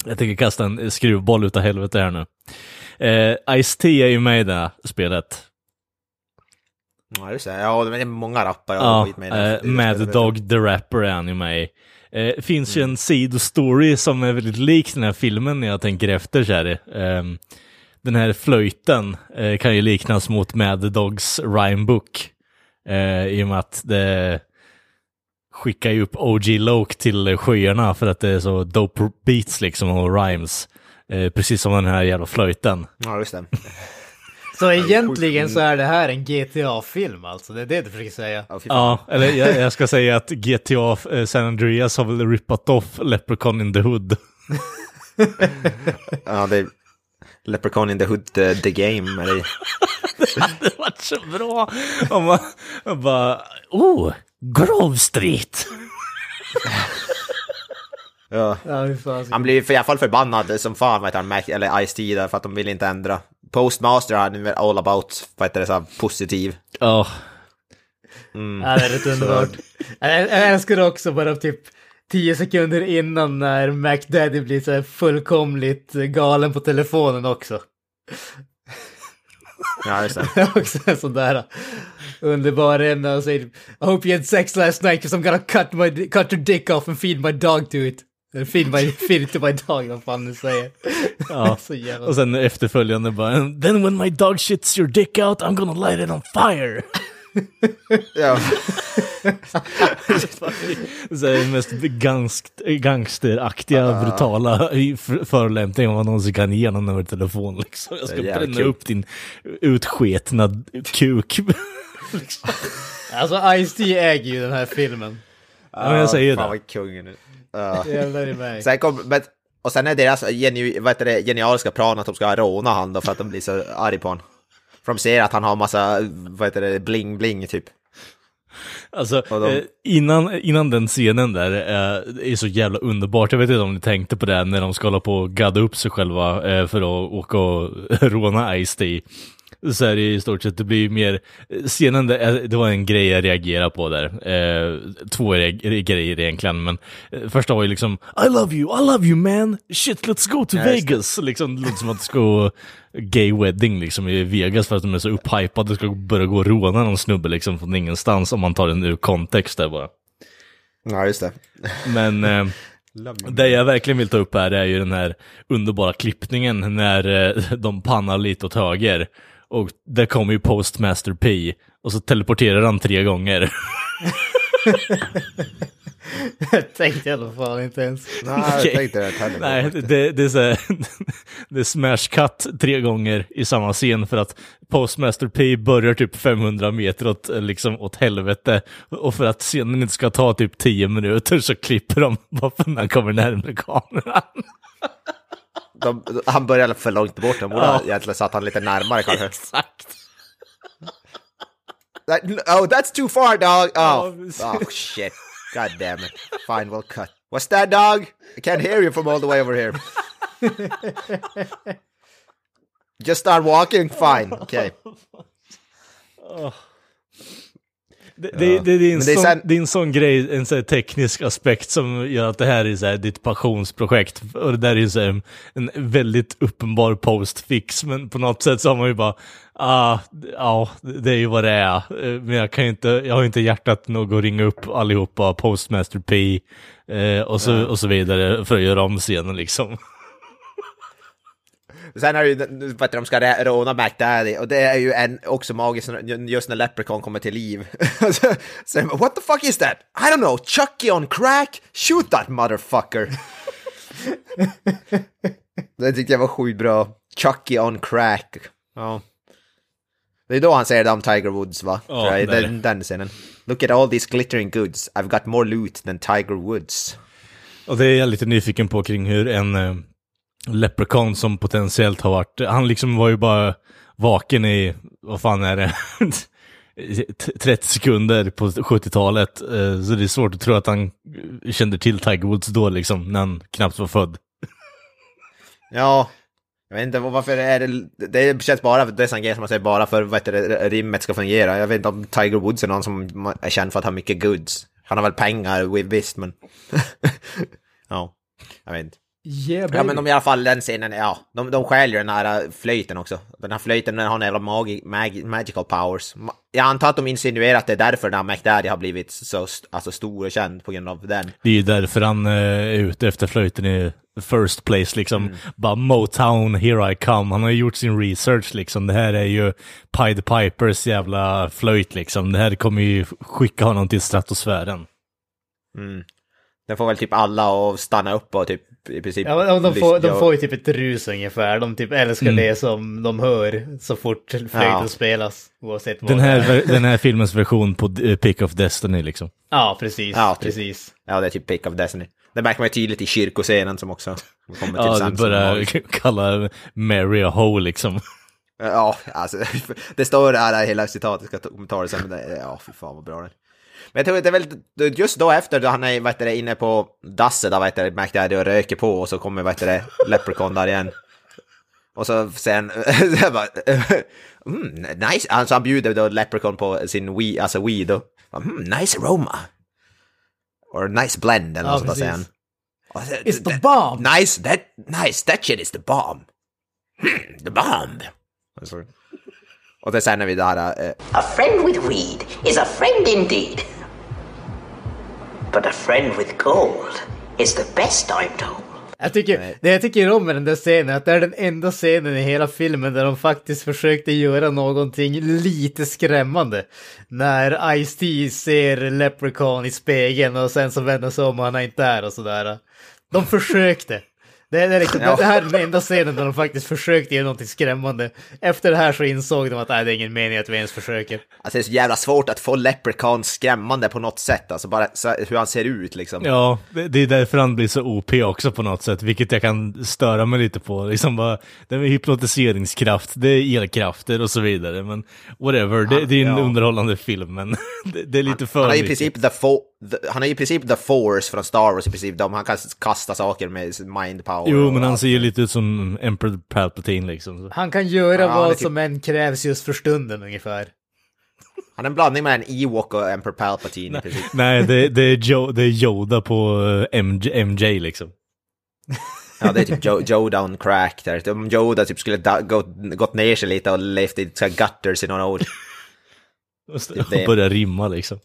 Jag tänker kasta en skruvboll utav helvete här nu. Eh, Ice-T är ju med i det här spelet. Ja, just det. Ja, det är många rappare. Ja, skit med i det. eh, Mad. Dog the Rapper är han ju med i. Eh, finns ju en sidostory som är väldigt lik den här filmen när jag tänker efter så här. Ehm, den här flöjten eh, kan ju liknas mot Mad Dogs rhymebook. Eh, I och med att det skickar ju upp OG Loke till sjöarna för att det är så dope beats liksom och rhymes. Eh, precis som den här jävla flöjten. Ja, just det. Så egentligen så är det här en GTA-film alltså, det är det du försöker säga. Ja, eller jag, jag ska säga att GTA eh, San Andreas har väl rippat off Leprechaun in the Hood. Ja, det är Leprechaun in the Hood, the, the game. Eller, Det hade varit så bra om man, man bara, oh, Grove Street. ja. Ja. Han blir för, i alla fall förbannad som fan, heter han, Mac, eller Ice-T där, för att de vill inte ändra. Postmaster är nu all about, vad heter det, så här, positiv. Ja, Ja, det är rätt underbart. Jag, jag älskar också bara typ tio sekunder innan när McDaddy blir så här fullkomligt galen på telefonen också. Ja, just det. Också en sån där underbar en och säger I hope you had sex last night because I'm gonna cut, my, cut your dick off and feed my dog to it. My, feed it to my dog, vad fan du säger. ja. så jävla... Och sen efterföljande bara, then when my dog shits your dick out I'm gonna light it on fire. Ja. Så är det mest gangst, gangsteraktiga, brutala f- förolämpning man någonsin kan ge någon över telefon. Liksom. Jag ska är bränna upp din utsketna kuk. Alltså Ice-T äger ju den här filmen. Ja, men jag säger fan det. vad kungen nu. Mig. Sen kom, men, och sen är deras genu, vad heter det, genialiska plan att de ska råna han då för att de blir så arga på honom. För de ser att han har massa, vad heter det, bling-bling typ. Alltså, de- eh, innan, innan den scenen där eh, är så jävla underbart. Jag vet inte om ni tänkte på det när de ska hålla på och gadda upp sig själva eh, för att åka och råna Ice-T. Så är det i stort sett, det blir mer, scenen, där, eh, det var en grej jag reagerade på där. Eh, två re- grejer egentligen, men eh, första var ju liksom I love you, I love you man, shit let's go to Ja. Vegas. Liksom, det låter som att det ska gå gay wedding liksom i Vegas för att de är så upphypade, ska börja gå och råna någon snubbe liksom från ingenstans om man tar den ur kontext där bara. Ja, just det. Men eh, Det jag verkligen vill ta upp här är ju den här underbara klippningen när eh, de pannar lite åt höger. Och där kommer ju Postmaster P och så teleporterar han tre gånger. Jag tänkte i alla fall inte ens. Nej, jag Okej. tänkte det heller. Nej, det, det är så här, det är smash cut tre gånger i samma scen för att Postmaster P börjar typ 500 meter åt, liksom, åt helvete och för att scenen inte ska ta typ 10 minuter så klipper de bara för när han kommer närmare kameran. De, han började för långt bort, de borde Ja. egentligen satt han lite närmare kanske. Exakt. That, oh, that's too far dog! Oh, oh shit. God damn it. Fine, we'll cut. What's that dog? I can't hear you from all the way over here. Just start walking, fine. Okay. Det, det, det, det, är en sån, sen- det är en sån grej, en sån här teknisk aspekt som gör att det här är så här ditt passionsprojekt. Och det där är ju så här en väldigt uppenbar postfix, men på något sätt så har man ju bara, ah, ja, det är ju vad det är. Eh, Men jag kan inte, jag har inte hjärtat nog att ringa upp allihopa, Postmaster P eh, och, så, och så vidare för att göra om scenen liksom. Sen är det ju, vet du, de ska råna McDaddy och det är ju en, också magiskt just när Leprechaun kommer till liv. så, what the fuck is that? I don't know, Chucky on crack? Shoot that motherfucker! det tyckte jag var sjukt bra. Chucky on crack. Ja. Det är då han säger det om Tiger Woods va? Det är den, den scenen. Look at all these glittering goods. I've got more loot than Tiger Woods. Och det är jag lite nyfiken på kring hur en eh, leprechaun som potentiellt har varit, han liksom var ju bara vaken i, vad fan är det, 30 sekunder på 70-talet. Eh, så det är svårt att tro att han kände till Tiger Woods då liksom, när han knappt var född. Ja, jag vet inte varför är det, det känns bara, det är sån grej som man säger bara för att rimmet ska fungera. Jag vet inte om Tiger Woods är någon som är känd för att ha mycket goods. Han har väl pengar, visst men... ja, jag vet inte. Yeah, Ja men de i alla fall den scenen, ja, de, de stjäl ju den här äh, flöjten också. Den här flöjten den har en jävla magi, mag, magical powers. Jag antar att de insinuerar att det är därför den här McDaddy har blivit så st- alltså, stor och känd på grund av den. Det är ju därför han eh, är ute efter flöjten i first place liksom. Bara Motown, here I come. Han har ju gjort sin research liksom. Det här är ju Pied Pipers jävla flöjt liksom. Det här kommer ju skicka honom till stratosfären. Mm. Den får väl typ alla att stanna upp och typ i princip... Ja, de, får, de får ju typ ett rus ungefär. De typ älskar det som de hör så fort flöjten Ja. spelas. Oavsett vad Den det är. här, den här filmens version på eh, Pick of Destiny liksom. Ja, precis. Ja, typ. precis. Ja, det är typ Pick of Destiny. Det märker man ju tydligt i kyrkoscenen som också kommer till Ja, du sen. som börjar kalla Mary a hoe liksom. Ja, alltså det står där hela citatet ska kommentarer sen, men det, ja, fy fan vad bra det är. Men jag tror att det är väl just då efter då han är vad heter det, inne på dasset där vad heter det, McDaddy och röker på och så kommer vad heter det, Leprechaun där igen. Och så sen, så jag bara, mm, nice, alltså han bjuder då Leprechaun på sin weed, alltså weed och, mm, nice aroma. Or nice blend eller Ja, något sånt där säger han. It's the bomb! Nice, that, nice, that shit is the bomb. Hmm, the bomb. Och det är sen när vi där, eh, A friend with weed is a friend indeed. But a friend with gold is the best I'm told. Jag tycker, det jag tycker om med den där scenen är att det är den enda scenen i hela filmen där de faktiskt försökte göra någonting lite skrämmande. När Ice-T ser Leprechaun i spegeln och sen så vänder sig om och han är inte där och sådär. De försökte. Det är liksom, Ja. det här är den enda scenen där de faktiskt försökte göra någonting skrämmande. Efter det här så insåg de att nej, det är ingen mening att vi ens försöker. alltså det är så jävla svårt att få Leprechaun skrämmande på något sätt, alltså bara så, hur han ser ut liksom. Ja, det, är därför han blir så OP också på något sätt, vilket jag kan störa mig lite på. Liksom bara, det är hypnotiseringskraft, det är elkrafter och så vidare, men whatever, det, det är en ja. underhållande film, men det, det är lite för Han är i princip the, the, han är i princip the force från Star Wars i princip, de, han kan kasta saker med sin mind power. Jo, och men han ser ju lite ut som Emperor Palpatine liksom. Han kan göra Ja, vad typ- som än krävs just för stunden ungefär. Han är en blandning mellan Ewok och Emperor Palpatine princip. Nej, det, det, är jo, det är Yoda på eh, MJ, MJ liksom. Ja, det är typ Joe, Joe down crack där. Om Yoda typ skulle da, gått, gått ner sig lite och levt i gutters i några år. Och Typ det. börjar rimma liksom.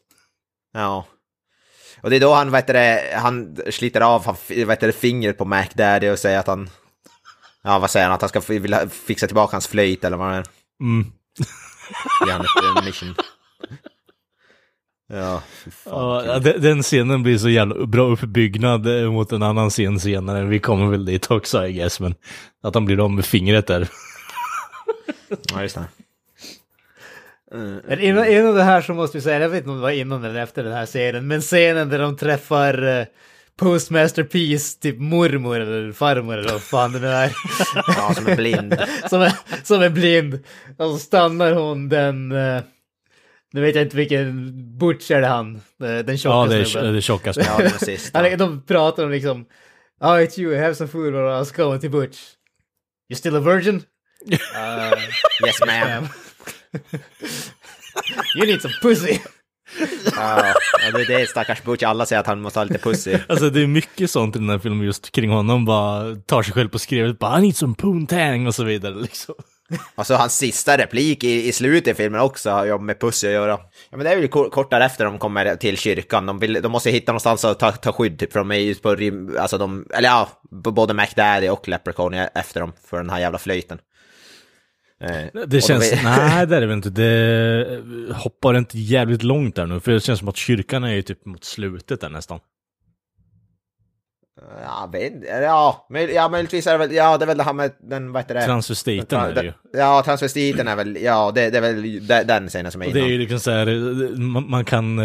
Ja. Och det är då han, vet det, han sliter av han, vet det, fingret på Mac Daddy och säger att han... Ja, vad säger han? Att han ska vilja fixa tillbaka hans flöjt eller vad det är. Mm. Ge han ett mission. Ja, fan. Ja, de- den scenen blir så jävla bra uppbyggnad eh, mot en annan scen senare. Vi kommer väl dit också I guess, men att han blir av med fingret där. Ja, just det. Men innan, innan det här så måste vi säga, jag vet inte om det var innan eller efter den här scenen, men scenen där de träffar eh, Postmaster Peace, typ mormor eller farmor eller vad fan det nu är. Ja, som är blind. som, är, som är blind. Och så stannar hon den, eh, nu vet jag inte vilken, Butch är det han, eh, den tjocka Ja, det är, snubben. det är tjockast. Ja. Han, de pratar om liksom, oh it's you, have some food or I'll go till Butch. You still a virgin? Uh, Yes ma'am. you need some pussy. Ja, det är det stackars Butch, alla säger att han måste ha lite pussy. Alltså det är mycket sånt i den här filmen just kring honom, bara tar sig själv på skrevet, bara I need some poontang och så vidare liksom. Och så hans sista replik i, i slutet i filmen också har ju med pussy att göra. Ja men det är väl kort, därefter de kommer till kyrkan. De, vill, de måste hitta någonstans att ta, ta skydd typ, för de är ju på rim, alltså de, eller ja, både McDaddy och Leprechaun är efter dem för den här jävla flöjten. Eh, Det de känns, vet- nej det är det väl inte, det hoppar inte jävligt långt där nu, för det känns som att kyrkan är ju typ mot slutet där nästan. Ja, vet, ja, men, ja, möjligtvis är det väl, ja det är väl det här med den, vad heter det? Transvestiten är det ju. Ja, transvestiten är väl, ja det, det är väl de- den scenen som är Och det är innan. ju liksom så här, man, man kan,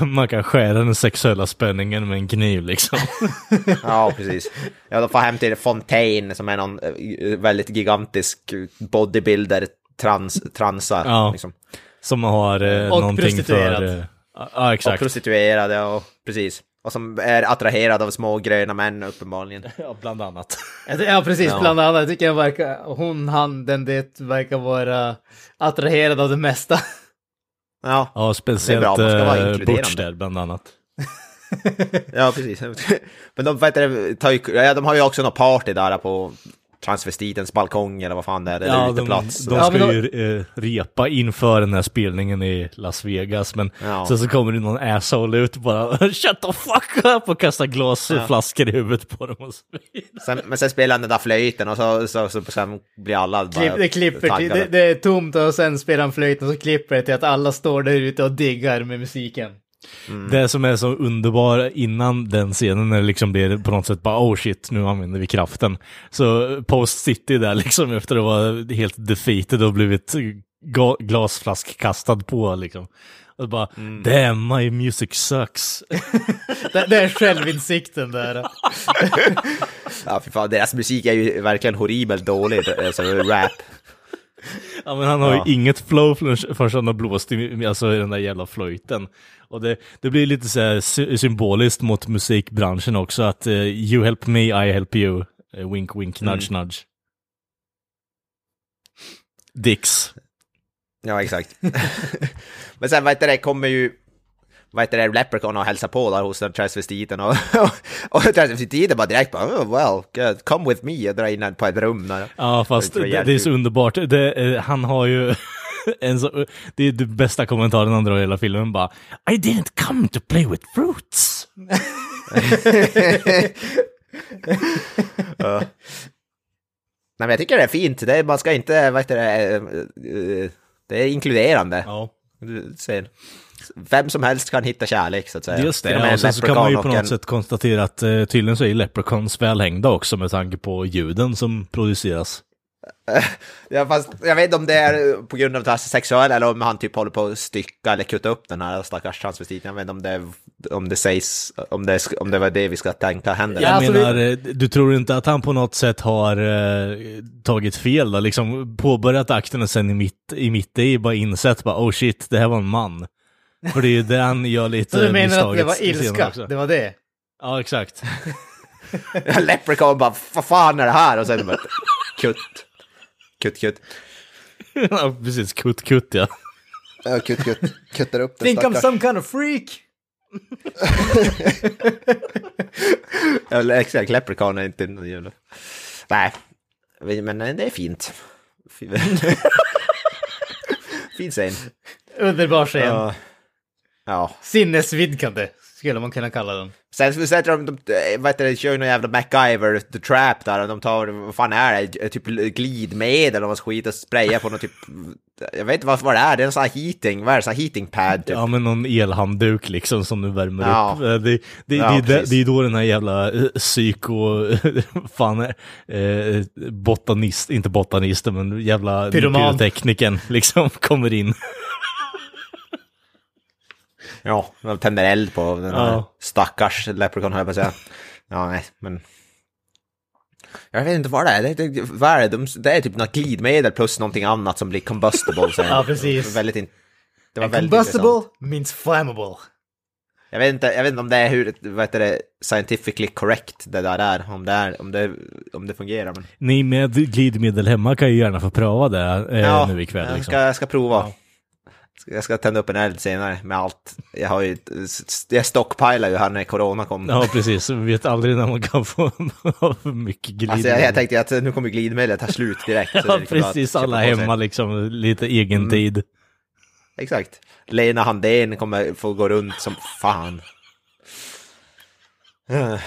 man kan skära den sexuella spänningen med en kniv liksom. Ja, precis. Ja, de får hem till Fontaine som är någon eh, väldigt gigantisk bodybuilder, trans, transa. Ja. Liksom. Som har eh, Och någonting prostituerad. för... eh, Ja, Och exakt. prostituerade och precis. Och som är attraherad av små gröna män uppenbarligen. Ja, bland annat. Ja, precis. Ja. Bland annat. Jag tycker jag verkar, hon, han, den, det verkar vara attraherad av det mesta. Ja, Ja, speciellt Det är bra, man ska vara eh, inkluderande. Där bland annat. ja precis. Men de, vet du, tar ju, ja, de har ju också något party där på transvestitens balkong eller vad fan det är. Det är Ja, de, uteplats. de Ja, ska men ju eh, repa inför den här spelningen i Las Vegas, men Ja. sen så kommer det någon asshole ut och bara Shut the fuck up! och kastar glasflaskor i huvudet på dem och så. Sen, men sen spelar han den där flöjten och så, så, så, sen blir alla bara Klipp, det klipper till, det, det är tomt och sen spelar han flöjten och så klipper det till att alla står där ute och diggar med musiken. Det som är så underbart innan den scenen när det liksom blir på något sätt bara oh shit, nu använder vi kraften. Så Post City där liksom efter att vara helt defeated och blivit ga- glasflask kastad på liksom. Och bara damn my music sucks. Det, det är självinsikten där. Ja, fy fan, deras musik är ju verkligen horribelt dålig, alltså rap. Ja men han har Ja. ju inget flow förrän förrän han har blåst i, alltså, i den där jävla flöjten. Och det, det blir lite så här sy- symboliskt mot musikbranschen också att eh, you help me, I help you. Eh, wink wink, nudge nudge. Dicks. Ja, exakt. Men sen, vad heter det, kommer ju... Vad heter det, Leprechaun och hälsar på där hos den transvestiten och, och, och transvestiten bara direkt bara oh, well, good, come with me och drar in på ett rum där. Ja fast Det det, är så underbart. Det, eh, han har ju en så, det är den bästa kommentaren han drar i hela filmen bara I didn't come to play with fruits. Nej men jag tycker det är fint, det är, man ska inte, vad heter det, eh, eh, det är inkluderande. Ja. Du ser. Vem som helst kan hitta kärlek så att säga. Just det, med och en sen så kan man ju på något en- sätt konstatera att eh, tydligen så är Leprechauns välhängda också med tanke på ljuden som produceras. Ja, fast jag vet inte om det är på grund av det här sexuella eller om han typ håller på att stycka eller kutta upp den här stackars transvestiten. Jag vet inte om det, om det sägs, om det, om det var det vi ska tänka händer. Jag Ja, alltså, menar, eh, du tror inte att han på något sätt har eh, tagit fel då? Liksom påbörjat akten och sen i mitt, i mitt i bara insett bara oh shit, det här var en man. För det är ju det han gör lite Så du menar att det var ilska? också. Det var det? Ja, exakt. Leprechaun bara, vad fan är det här? Och sen bara, kutt. Kutt, kutt. ja, precis. Kutt, kutt ja. Ja, kutt, kutt. Kuttar upp den Think I'm stackars. some kind of freak? Ja, exakt, Leprechaun är inte en jävla... Nej, men det är fint. fin scen. Underbar scen. Ja. Ja, Sinnesvidgande. Skulle man kunna kalla dem. Sen så sätter de, de vad heter det, kör någon jävla MacGyver, The Trap där, och de tar, vad fan är det, typ glidmedel och vad skit och sprayar på något typ, jag vet inte vad, vad det är, det är en sån här heating, vad är det, sån här heating pad typ. Ja men någon elhandduk liksom som du värmer Ja. upp. Eh, Det, det, Ja, det, det, det är då den här jävla eh, psyko, fan, eh, botanist, inte botanisten men jävla pyrotekniken liksom kommer in. Ja, de tänder eld på den här Ja. stackars leprechaun höll jag på att säga. Ja, nej, men... Jag vet inte vad det är, det, det, vad är det? De, det är typ något glidmedel plus någonting annat som blir combustible. Så Ja, precis. Väldigt in, det var And väldigt combustible intressant. means flammable. Jag vet, inte, jag vet inte om det är hur, vad heter det, scientifically correct det där är, om det, är, om det, om det fungerar. Men... Ni med glidmedel hemma kan ju gärna få pröva det eh, nu ikväll. jag Liksom. ska, jag ska prova. Jag ska tända upp en eld senare med allt. Jag har ju, jag stockpilar ju här när corona kom. Ja, precis. Vi vet aldrig när man kan få mycket glidmedel. Alltså jag, jag tänkte att nu kommer glidmedlet ta slut direkt. Ja, precis. Alla hemma liksom, lite egen tid. Exakt. Lena Handén kommer få gå runt som fan. Eh,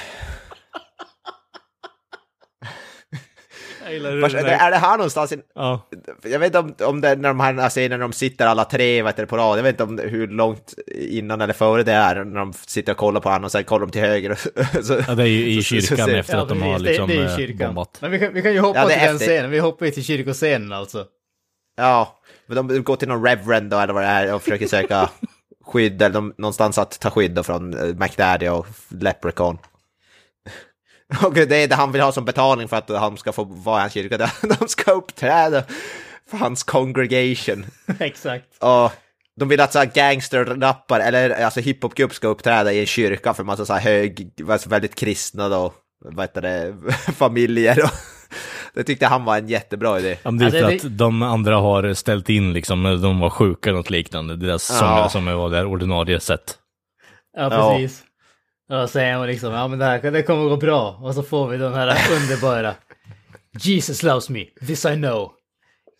Jag gillar hur Vars, är, det, är det här någonstans? I, Ja. jag vet inte om, om det är när de här scenerna när de sitter alla tre vet du, på rad. Jag vet inte om det, hur långt innan eller före det är när de sitter och kollar på honom och sen kollar de till höger. så, ja, det är ju i så- så- så kyrkan efter att de har liksom det, det är eh, i kyrkan. bombat. Men vi kan, vi kan ju hoppa Ja, det till den efter- scenen. Vi hoppar ju till kyrkoscenen alltså. Ja, men de går till någon reverend då, eller vad det är och försöker söka skydd, eller de, någonstans att ta skydd då från eh, McDaddy och Leprechaun. Och det är det han vill ha som betalning för att han ska få vara i hans kyrka. De ska uppträda för hans congregation. Exakt. Och de vill att så här gangsterrappare, eller alltså hiphopgrupp ska uppträda i en kyrka för massa så här hög, alltså väldigt kristna då, vad heter det, familjer. Och det tyckte han var en jättebra idé. Ja, men det är Alltså, för det- att de andra har ställt in liksom när de var sjuka eller något liknande. Deras Ja. sångare som var där ordinarie sett. Ja, Ja. Och säger man liksom, ja men det här det kommer gå bra. Och så får vi den här underbara Jesus loves me, this I know.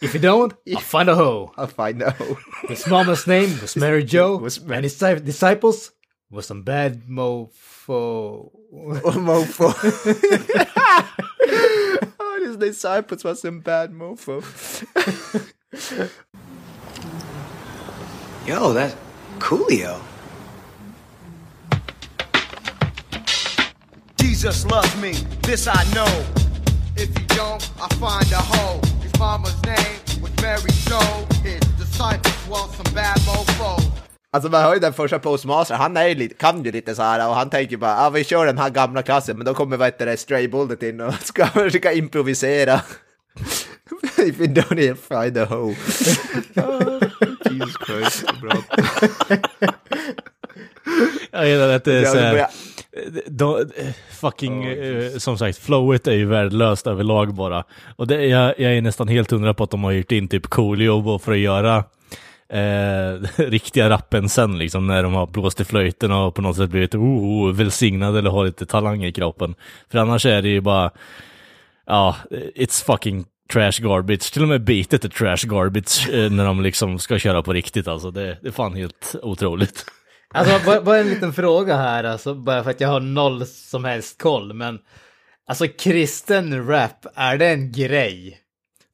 If you don't, I'll find a hoe. I find out. His mama's name was Mary Joe, Was and his di- disciples was some bad mofo. Och mofo. oh, his disciples was some bad mofo. Yo, that's Coolio. Jesus loves me, this I know. If you don't, I find a hoe. His mama's name was Mary Joe. His disciples was some bad mofo. Alltså man hör ju den första postmaster, han är ju lite, kan ju lite så här och han tänker bara ah, vi kör den här gamla klassen men då kommer vad heter det, Stray Bullet in och ska försöka improvisera. If you don't he'll find a hoe. Ah, Jesus Christ, bra. Jag gillar att det är så här, de, fucking, eh, som sagt, flowet är ju värdelöst överlag bara. Och det, jag, jag är nästan helt hundra på att de har gjort in typ Coolio för att göra eh, riktiga rappen sen liksom, när de har blåst i flöjten och på något sätt blivit oh, oh, välsignade eller har lite talang i kroppen. För annars är det ju bara, ja, it's fucking trash garbage. Till och med beatet är trash garbage eh, när de liksom ska köra på riktigt alltså. Det, det är fan helt otroligt. Alltså bara, bara en liten fråga här, alltså, bara för att jag har noll som helst koll, men alltså kristen rap, är det en grej?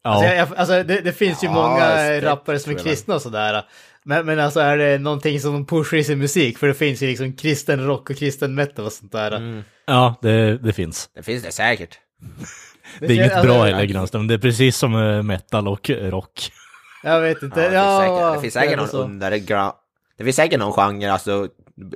Ja. Alltså, jag, alltså det, det finns ju Ja, många rappare som är kristna och sådär. Men, men alltså är det någonting som de pushar i sin musik? För det finns ju liksom kristen rock och kristen metal och sånt där. Ja, det, det finns. Det finns det säkert. Det är inget alltså, bra heller Granström, det är precis som eh, metal och rock. Jag vet inte. Ja, det, finns säkert, det finns säkert någon underground, det finns säkert någon genre, alltså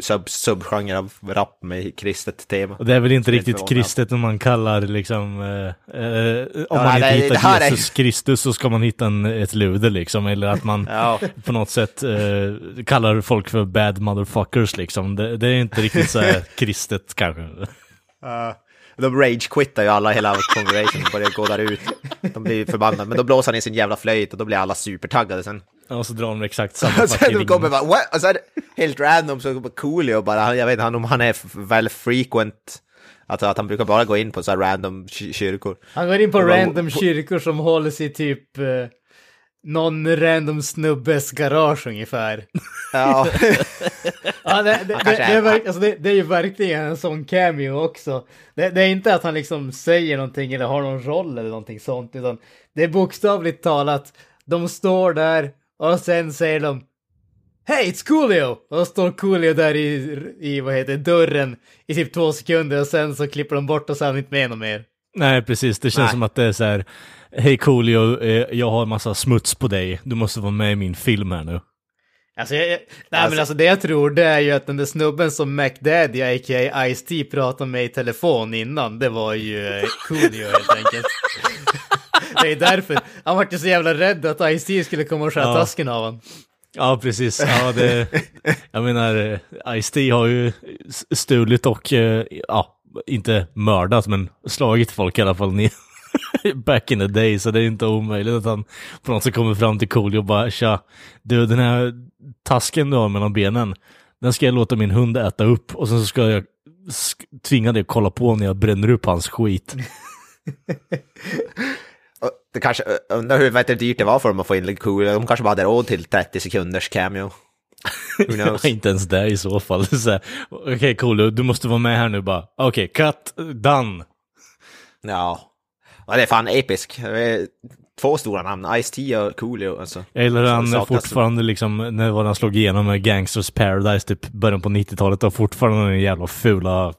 sub, subgenre av rap med kristet tema. Och det är väl inte riktigt kristet när man kallar liksom, eh, eh, om Ja, man nej, inte det hittar är- Jesus Kristus så ska man hitta en, ett luder liksom, eller att man Ja. på något sätt eh, kallar folk för bad motherfuckers liksom. Det, det är inte riktigt så kristet kanske. Uh, de rage-quittar ju alla, hela congregation, börjar gå där ut. De blir förbannade, men då blåser han i sin jävla flöjt och då blir alla supertaggade sen. Och så drar de exakt samma Och sen fucking de kommer bara, what? Och sen helt random så kommer Coolio bara, jag vet inte om han är väl frequent, alltså att han brukar bara gå in på så här random ky- kyrkor. Han går in på Det var- random kyrkor som hålls i typ eh, någon random snubbes garage ungefär. Ja. Ja, det, det, det, det, är- är alltså det, det är ju verkligen en sån cameo också. Det, det är inte att han liksom säger någonting eller har någon roll eller någonting sånt, utan det är bokstavligt talat, de står där och sen säger de Hej, it's Coolio! Och står Coolio där i, i, vad heter dörren i typ två sekunder och sen så klipper de bort och så är han inte med något mer. Nej, precis. Det känns Nej. som att det är så här. Hej Coolio, eh, jag har en massa smuts på dig. Du måste vara med i min film här nu. Alltså, jag, jag- nej men alltså det jag tror det är ju att den där snubben som McDaddy, a.k.a. Ice-T, pratade med i telefon innan, det var ju eh, Coolio helt enkelt. det är därför. Han var så jävla rädd att Ice-T skulle komma och skära Ja. tasken av honom. Ja, precis. Ja, det, jag menar, eh, Ice-T har ju stulit och, eh, ja, inte mördat, men slagit folk i alla fall ner. Back in the day, så det är inte omöjligt att han på något sätt kommer fram till Coolio och bara tja, du den här tasken du har mellan benen, den ska jag låta min hund äta upp och sen så ska jag tvinga dig att kolla på när jag bränner upp hans skit. Det kanske, undrar hur vet dyrt det var för dem att få in lite cool. De kanske bara hade råd till 30 sekunders cameo. Knows? inte ens det i så fall. Okej, Coolio, du måste vara med här nu bara. Okej, cut, done. Ja. ja, det är fan episk. Två stora namn, Ice-T och Coolio. Alltså. Jag gillar han fortfarande liksom, när var han slog igenom med Gangsters Paradise typ början på 90-talet och fortfarande den jävla fula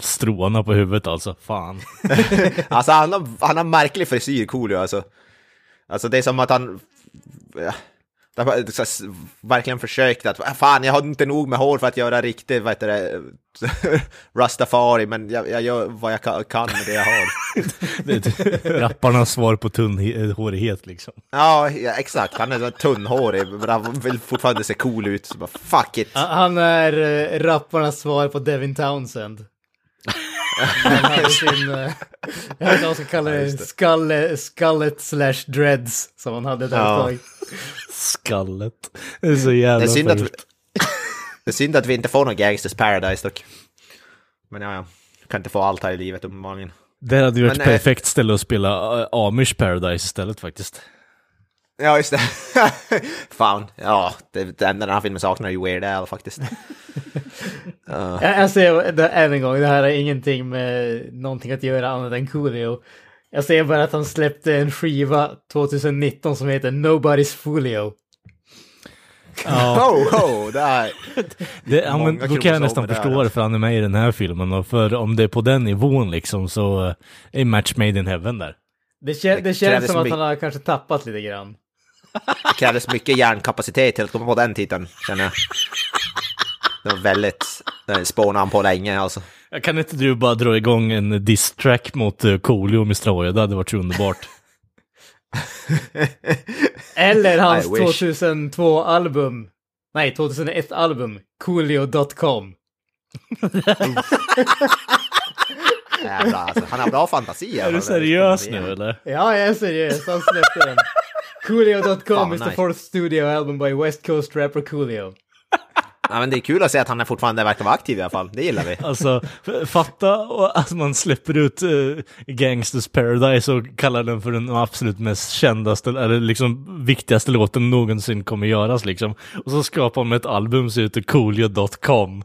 stråna på huvudet alltså. Fan. Alltså han har, han har märklig frisyr, Coolio alltså. Alltså det är som att han... Ja, verkligen försökt att, "Ah, fan jag har inte nog med hår för att göra riktigt, vad heter det, Rastafari, men jag, jag gör vad jag ka- kan med det jag har. Är rapparnas svar på tunnhårighet liksom. Ja, ja exakt, han är så tunnhårig, men han vill fortfarande se cool ut, så bara fuck it. Han- är uh, rapparnas svar på Devin Townsend. Han hade sin, uh, jag vet inte vad man ska kalla det, skalle, skallet slash dreads som han hade där Ja. ett. Skallet. Det är så jävla Det är synd att, vi, det är synd att vi inte får någon Gangsters Paradise dock. Men ja, ja. Kan inte få allt här i livet uppenbarligen. Det hade ju varit Men, eh, perfekt ställe att spela uh, Amish Paradise istället faktiskt. Ja, just det. Fan, ja, det, det enda den här filmen saknar är ju Weird Al faktiskt. Jag, jag ser det, än en gång, det här har ingenting med någonting att göra annat än Coolio. Jag ser bara att han släppte en skiva 2019 som heter Nobody's Folio. Ja, Ho, ho, det här. det, ja men då kan jag nästan förstå det för han är med i den här filmen och för om det är på den nivån liksom så uh, är match made in heaven där. Det, kä- det Det känns som att han har kanske tappat lite grann. Det krävdes mycket hjärnkapacitet till att komma på den titeln, känner jag. Det var väldigt, det spånade han på länge alltså. Jag kan inte du bara dra igång en diss-track mot uh, Coolio och Mr. Oja? Det hade varit så underbart. Eller hans I wish. 2002-album. Nej, 2001-album. Coolio.com. Jävlar, alltså. Han har bra fantasi. är du seriös nu eller? Ja, jag är seriös. Han släppte den. Coolio.com is the nice. fourth studio album by West Coast rapper Coolio. Ja, men det är kul att se att han är fortfarande verkar vara aktiv i alla fall. Det gillar vi. Alltså, fatta och att man släpper ut uh, Gangsters Paradise och kallar den för den absolut mest kändaste, eller liksom viktigaste låten någonsin kommer göras liksom. Och så skapar man ett album som heter Coolio.com.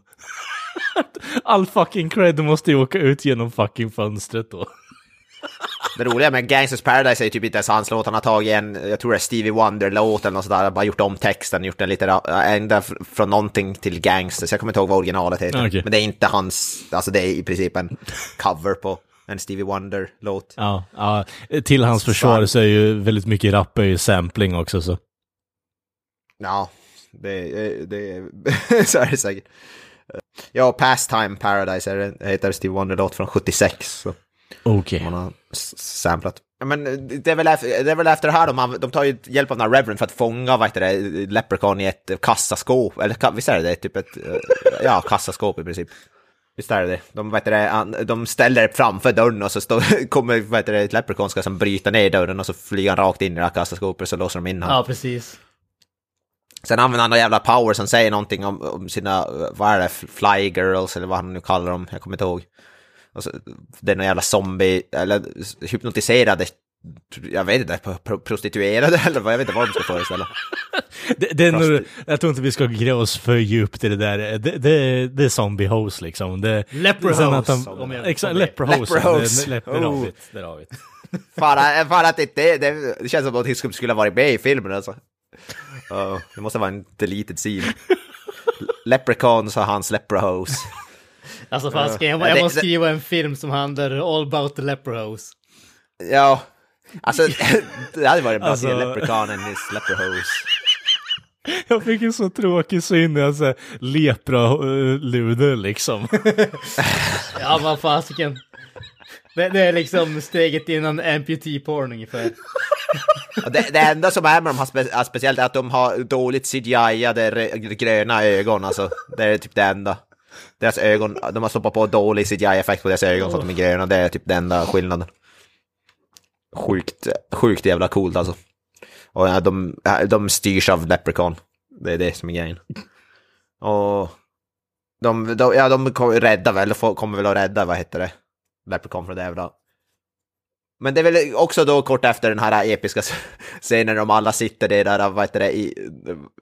All fucking cred måste ju åka ut genom fucking fönstret då. Det roliga med Gangsters Paradise är ju typ inte ens hans låt. Han har tagit en, jag tror det är Stevie Wonder-låt eller något sådär, bara gjort om texten, gjort den lite, ända fr- från någonting till Gangsters. Jag kommer inte ihåg vad originalet heter. Okej. Men det är inte hans, alltså det är i princip en cover på en Stevie Wonder-låt. Ja, ja, till hans försvar så är ju väldigt mycket rap är ju sampling också så. Ja, det, det, så är det säkert. Ja, Pastime Paradise är det, heter Stevie Wonder-låt från 76. Så. Okej. Man har samplat. Ja, Men det är, väl efter, det är väl efter det här de, de tar ju hjälp av den här Reverend för att fånga vad heter det, Leprechaun i ett kassaskåp. Eller visst är det det? Typ ett eh, ja, kassaskåp i princip. Visst är det det? De, heter det, de ställer det framför dörren och så står, kommer vad heter det, Leprechaun ska som bryta ner dörren och så flyger han rakt in i det här kassaskåpet och så låser de in honom. Ja, precis. Sen använder han någon jävla power som säger någonting om, om sina, eh, vad är det, fly girls eller vad han nu kallar dem, jag kommer inte ihåg. Och så, det är någon jävla zombie, eller hypnotiserade jag vet inte, pro- pro- prostituerade eller vad, jag vet inte vad de ska föreställa. Det, det är nog, jag tror inte vi ska gräva oss för djupt i det där. Det, det, det är zombie hose liksom. Det, Exakt, om jag- leper hose. Leper hose. Det- Leper, där har Oh. vi det. Fan, fan att det, det, det känns som att det skulle ha varit med i filmen alltså. Ja, det måste vara en deleted scene. Leprechauns och hans leprehose. Alltså jag, Ja, jag det- måste skriva en film som handlar all about the leper hose. Ja, alltså det hade varit bra Alltså- till Leprechaun and his leprehose. Jag fick en så tråkig syn när jag såhär lepra-luder liksom. Ja, vad fasiken. Det, det är liksom steget innan amputee-porn ungefär. Det, det enda som är med de här spe, speciellt är att de har dåligt CGI-ade gröna ögon, alltså. Det är typ det enda. Deras ögon, de har stoppat på dålig CGI-effekt på deras ögon så att de är gröna, det är typ den enda skillnaden. Sjukt, sjukt jävla coolt alltså. Och ja, de, de styrs av Leprechaun. Det är det som är grejen. Och de, de, ja, de kommer väl, kommer väl att rädda, vad heter det? Leprechaun från det jävla men det är väl också då kort efter den här episka scenen de alla sitter det där, vad heter det, i,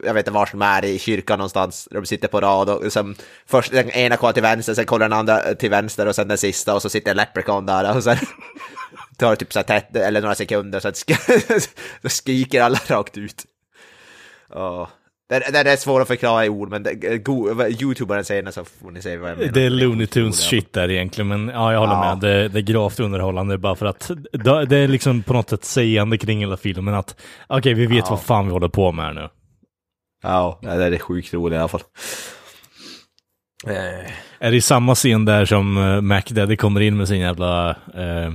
jag vet inte var de är, i kyrkan någonstans. De sitter på rad och sen först den ena kollar till vänster, sen kollar den andra eh, till vänster och sen den sista och så sitter Leprechaun där och sen tar det typ så här tätt, eller några sekunder så sk- skriker alla rakt ut. Ja. Det, det är svårt att förklara i ord, men det, go, youtuberen säger det så får ni se vad jag menar. Det är Looney Tunes shit där egentligen, men ja, jag håller Ja. med. Det, det är gravt underhållande bara för att det är liksom på något sätt sägande kring hela filmen att okej, vi vet Ja. vad fan vi håller på med här nu. Ja, det är sjukt roligt i alla fall. Eh. Är det samma scen där som uh, Mac Daddy kommer in med sin jävla eh,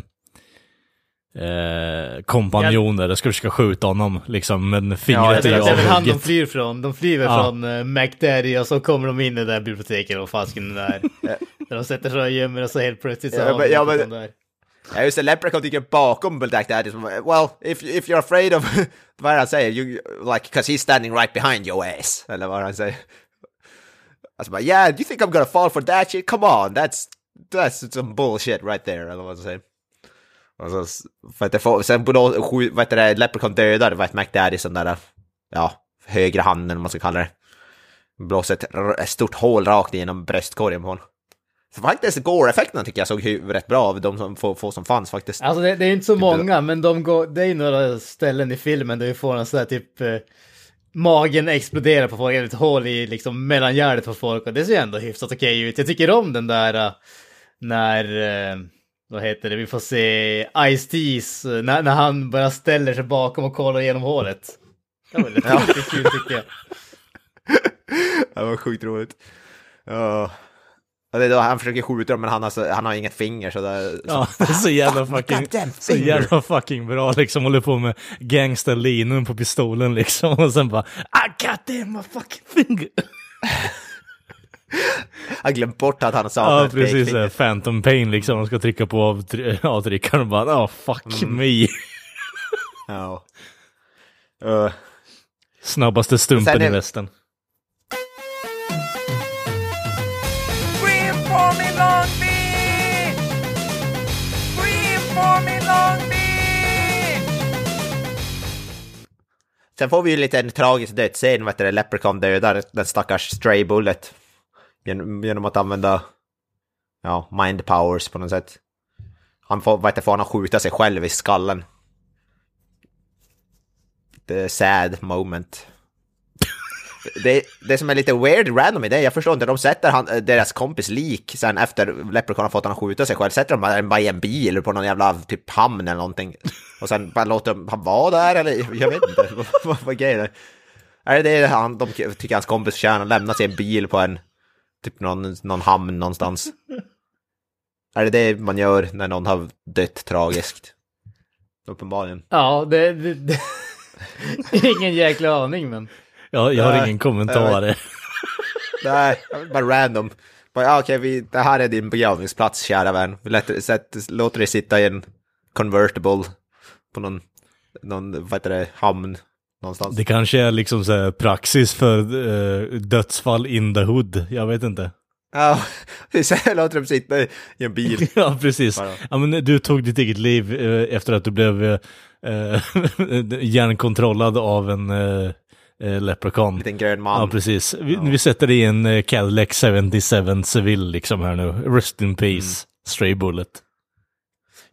eh, kompanjon där och ska försöka skjuta honom liksom, men Ja, fingret det, är ju det är väl han de avhugget. flyr från. De flyr Ja. från uh, McDaddy och så kommer de in i det där biblioteket och fasiken där. där de sätter sig och gömmer och så helt plötsligt så Ja, men- ja, men- där. Ja just det, Leprechaun tycker bakom Black Daddy well, if, if you're afraid of, vad är han säger, you, like, cause he's standing right behind your ass, eller vad han säger. Alltså bara, yeah, do you think I'm gonna fall for that shit? Come on, that's, that's some bullshit right there, eller vad han säger. Och så, för att det får, sen blå, sju- vad heter det, Leprechaun dödar, vad heter McDaddy, sån där, ja, högra handen, eller man ska kalla det. Blåser ett, ett stort hål rakt igenom bröstkorgen på honom. Så faktiskt gore-effekterna tycker jag såg rätt bra av de som, få, få som fanns faktiskt. Alltså det, det är inte så Typ många, men de går, det är några ställen i filmen där vi får en sån här typ eh, magen exploderar på folk, ett hål i liksom mellangärdet på folk och det ser ändå hyfsat okej ut. Jag tycker om den där eh, när, eh, vad heter det, vi får se Ice-Te's, eh, när, när han bara ställer sig bakom och kollar igenom hålet. Det var lite, kul tycker jag. Det var sjukt roligt. Ja. Och det är då han försöker skjuta dem men han har, så, han har inget finger så det... Så, Ja, det är så jävla fucking, så jävla fucking bra liksom, håller på med gangsterlinjen på pistolen liksom, och sen bara I got them my fucking finger! Han glömt bort att han saknar Ja, ett precis, pekfinger. eh, Phantom Pain liksom, de ska trycka på avtry- avtryckaren och bara oh fuck Mm. me! Ja. Uh, Snabbaste stumpen är- i västen. Sen får vi ju lite en tragisk dödsscen, vad heter det, Leprechaun dödar den stackars Stray Bullet. Genom, genom att använda, ja, mind powers på något sätt. Han får, vad heter det, får han skjuta sig själv i skallen. The sad moment. Det, det som är lite weird random i det, jag förstår inte, de sätter han, deras kompis lik sen efter Leprechaun har fått honom att skjuta sig själv, sätter de honom bara i en bil på någon jävla typ hamn eller någonting. Och sen bara låter de han vara där eller jag vet inte, vad, vad, vad grejen är. Är det det han, de tycker hans kompis förtjänar, lämna sig i en bil på en, typ någon, någon hamn någonstans? Är det det man gör när någon har dött tragiskt? Uppenbarligen. Ja, det, det, det ingen jäkla aning men. Ja, jag har Nej, ingen kommentar. Nej, bara random. Bara, okej, vi, det här är din begravningsplats, kära vän. Vi låter dig sitta i en convertible på någon, någon vad heter det, hamn någonstans. Det kanske är liksom så praxis för eh, dödsfall in the hood, jag vet inte. Ja, låter dem sitta i en bil. Ja, precis. Ja, men du tog ditt eget liv eh, efter att du blev eh, hjärnkontrollad av en eh, eh, leprechaun. Liten grön man. Ja, precis. Vi, vi sätter i en eh, Cadillac 77 Seville liksom här nu. Rest in peace, Mm. Stray Bullet.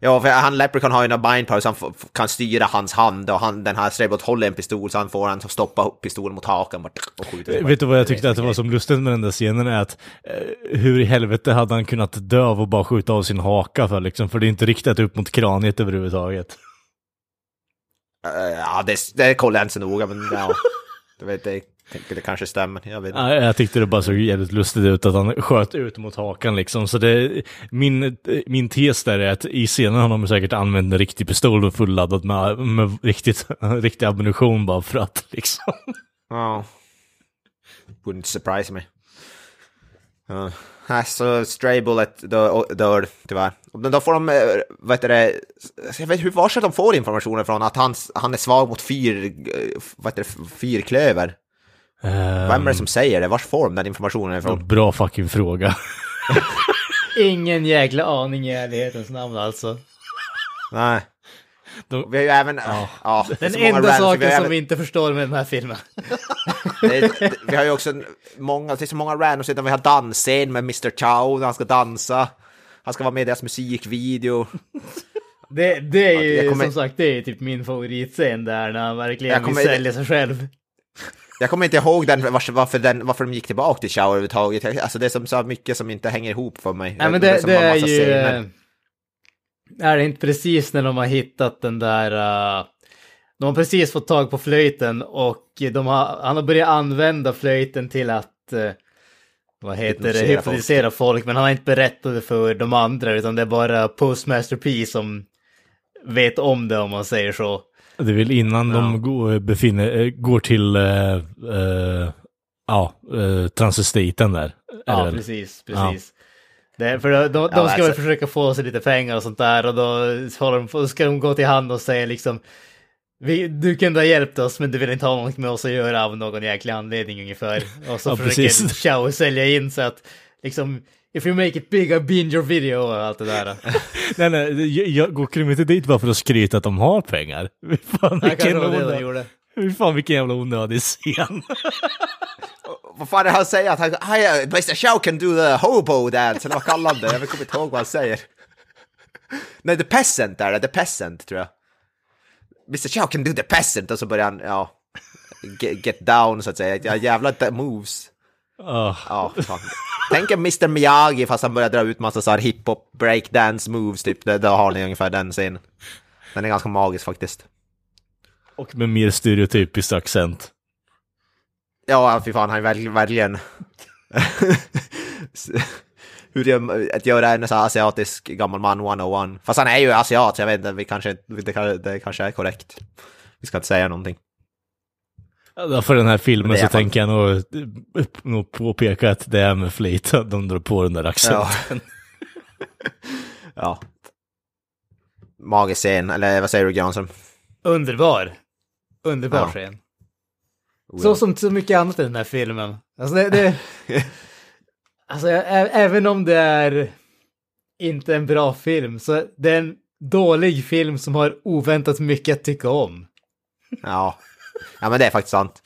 Ja, för han Leprechaun har ju någon mind power så han f- kan styra hans hand och han, den här Straybot håller en pistol så han får han att stoppa pistolen mot hakan bara, och skjuta. Eh, Vet du vad jag tyckte att det var som lustigt med den där scenen är att eh, hur i helvete hade han kunnat dö av och bara skjuta av sin haka för liksom, för det är inte riktat upp mot kraniet överhuvudtaget. Eh, Ja, det, det kollar jag inte så noga, men ja. Du vet, det, tänker det kanske stämmer. Jag vet inte. Ja, jag tyckte det bara såg jävligt lustigt ut att han sköt ut mot hakan liksom. Så det, min, min tes där är att i scenen har de säkert använt en riktig pistol och fulladdad med, med riktigt, riktig ammunition bara för att liksom. Ja. Wouldn't surprise me. Ja. Nej, så Stray Bullet dör, dör tyvärr. Men då får de, eh, vad heter det, jag vet hur varsitt de får informationen från att han, han är svag mot fyr, eh, vad heter det, fyrklöver. Vem är det som säger det? Vars de den informationen ifrån? Bra fucking fråga. Ingen jäkla aning i ärlighetens namn alltså. Nej. De- Vi har ju även, ja. är Den enda rants, vi har saken som även- vi inte förstår med den här filmen. Det, det, vi har ju också många, det är så många randoms, utan vi har dansscen med Mr Chow när han ska dansa. Han ska vara med i deras musikvideo. Det, det är Ja, ju kommer- som sagt, det är typ min favoritscen där när han verkligen kommer- vill sälja sig själv. Jag kommer inte ihåg den, varför, den, varför de gick tillbaka till Chow överhuvudtaget. Alltså det är som så mycket som inte hänger ihop för mig. Nej men det, det har är ju... scener. eh, Är det inte precis när de har hittat den där... eh, de har precis fått tag på flöjten och de har, han har börjat använda flöjten till att... eh, vad heter det? Hypnotisera Hypnotisera folk. Men han har inte berättat det för de andra utan det är bara Postmaster P som vet om det om man säger så. Det är väl innan de går, befinner, eh, går till, eh, eh, ja, eh, transvestiten där. är det Ja, väl? precis, Ja. precis. Det, för de, de, de ska alltså- väl försöka få sig lite pengar och sånt där och då de, då ska de gå till hand och säga liksom vi, du kunde ha hjälpt oss men du vill inte ha något med oss att göra av någon jäkla anledning ungefär. Och så Ja, försöker precis. Chow sälja in så att liksom if you make it big I'll be in your video och allt det där. Nej, nej, jag, jag går inte dit bara för att skryta att de har pengar. Fan, vilken, var det de onödig, gjorde. fan vilken jävla onödig scen. Vad fan är det han säger? Att han, "Hi, uh, Mr Chow can do the hobo dance, eller vad kallar han det? Jag kommer inte ihåg vad han säger. Nej, the peasant är det, the peasant tror jag. Mr Chow can do the peasant, och så börjar han, ja, get, get down så att säga. Ja, jävla moves. Oh. Ja, fan. Tänk en Mr Miyagi fast han börjar dra ut massa så här hiphop breakdance moves typ. Då har ni ungefär den scenen. Den är ganska magisk faktiskt. Och med mer stereotypisk accent. Ja, fy fan, han är verkligen... verkligen... Hur gör, att göra en så asiatisk gammal man 101. Fast han är ju asiat, så jag vet inte, vi kanske, det, det kanske är korrekt. Vi ska inte säga någonting. Ja, För den här filmen så tänker jag nog, nog påpeka att det är med flit att de drar på den där accenten. Ja. Magisk scen, eller vad säger du Granström? Underbar. Underbar Ja. scen. Oh, Så ja. som så mycket annat i den här filmen. Alltså, det, det, alltså ä- även om det är inte en bra film så det är en dålig film som har oväntat mycket att tycka om. Ja. Ja, men det är faktiskt sant.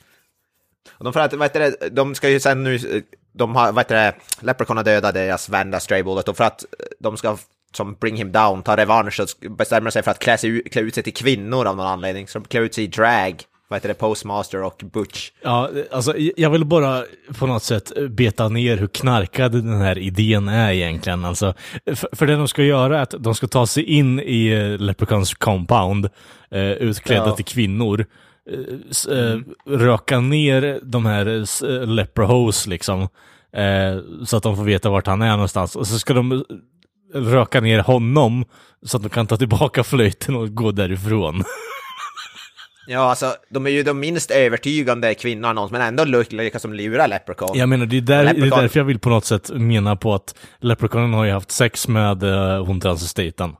Och de, för att, vad heter det, de ska ju sen nu, de har, vad heter det, Leprechaun har dödat deras vän där, Stray Bullet, och för att de ska som bring him down, ta revansch, så bestämmer sig för att klä, sig, ut- klä ut sig till kvinnor av någon anledning. Så de klär ut sig i drag, vad heter det, Postmaster och Butch. Ja, alltså jag vill bara på något sätt beta ner hur knarkad den här idén är egentligen. Alltså, för, för det de ska göra är att de ska ta sig in i eh, Leprechauns compound, eh, utklädda Ja. till kvinnor, eh, eh, röka ner de här eh, leprehos liksom, eh, så att de får veta vart han är någonstans. Och så ska de röka ner honom så att de kan ta tillbaka flöjten och gå därifrån. Ja, alltså, de är ju de minst övertygande kvinnorna någonsin, men ändå ly- lyckas de lura Leprechaun. Jag menar, det är, där, det är Leprechaun- därför jag vill på något sätt mena på att Leprechaunen har ju haft sex med uh, hon transvestiten.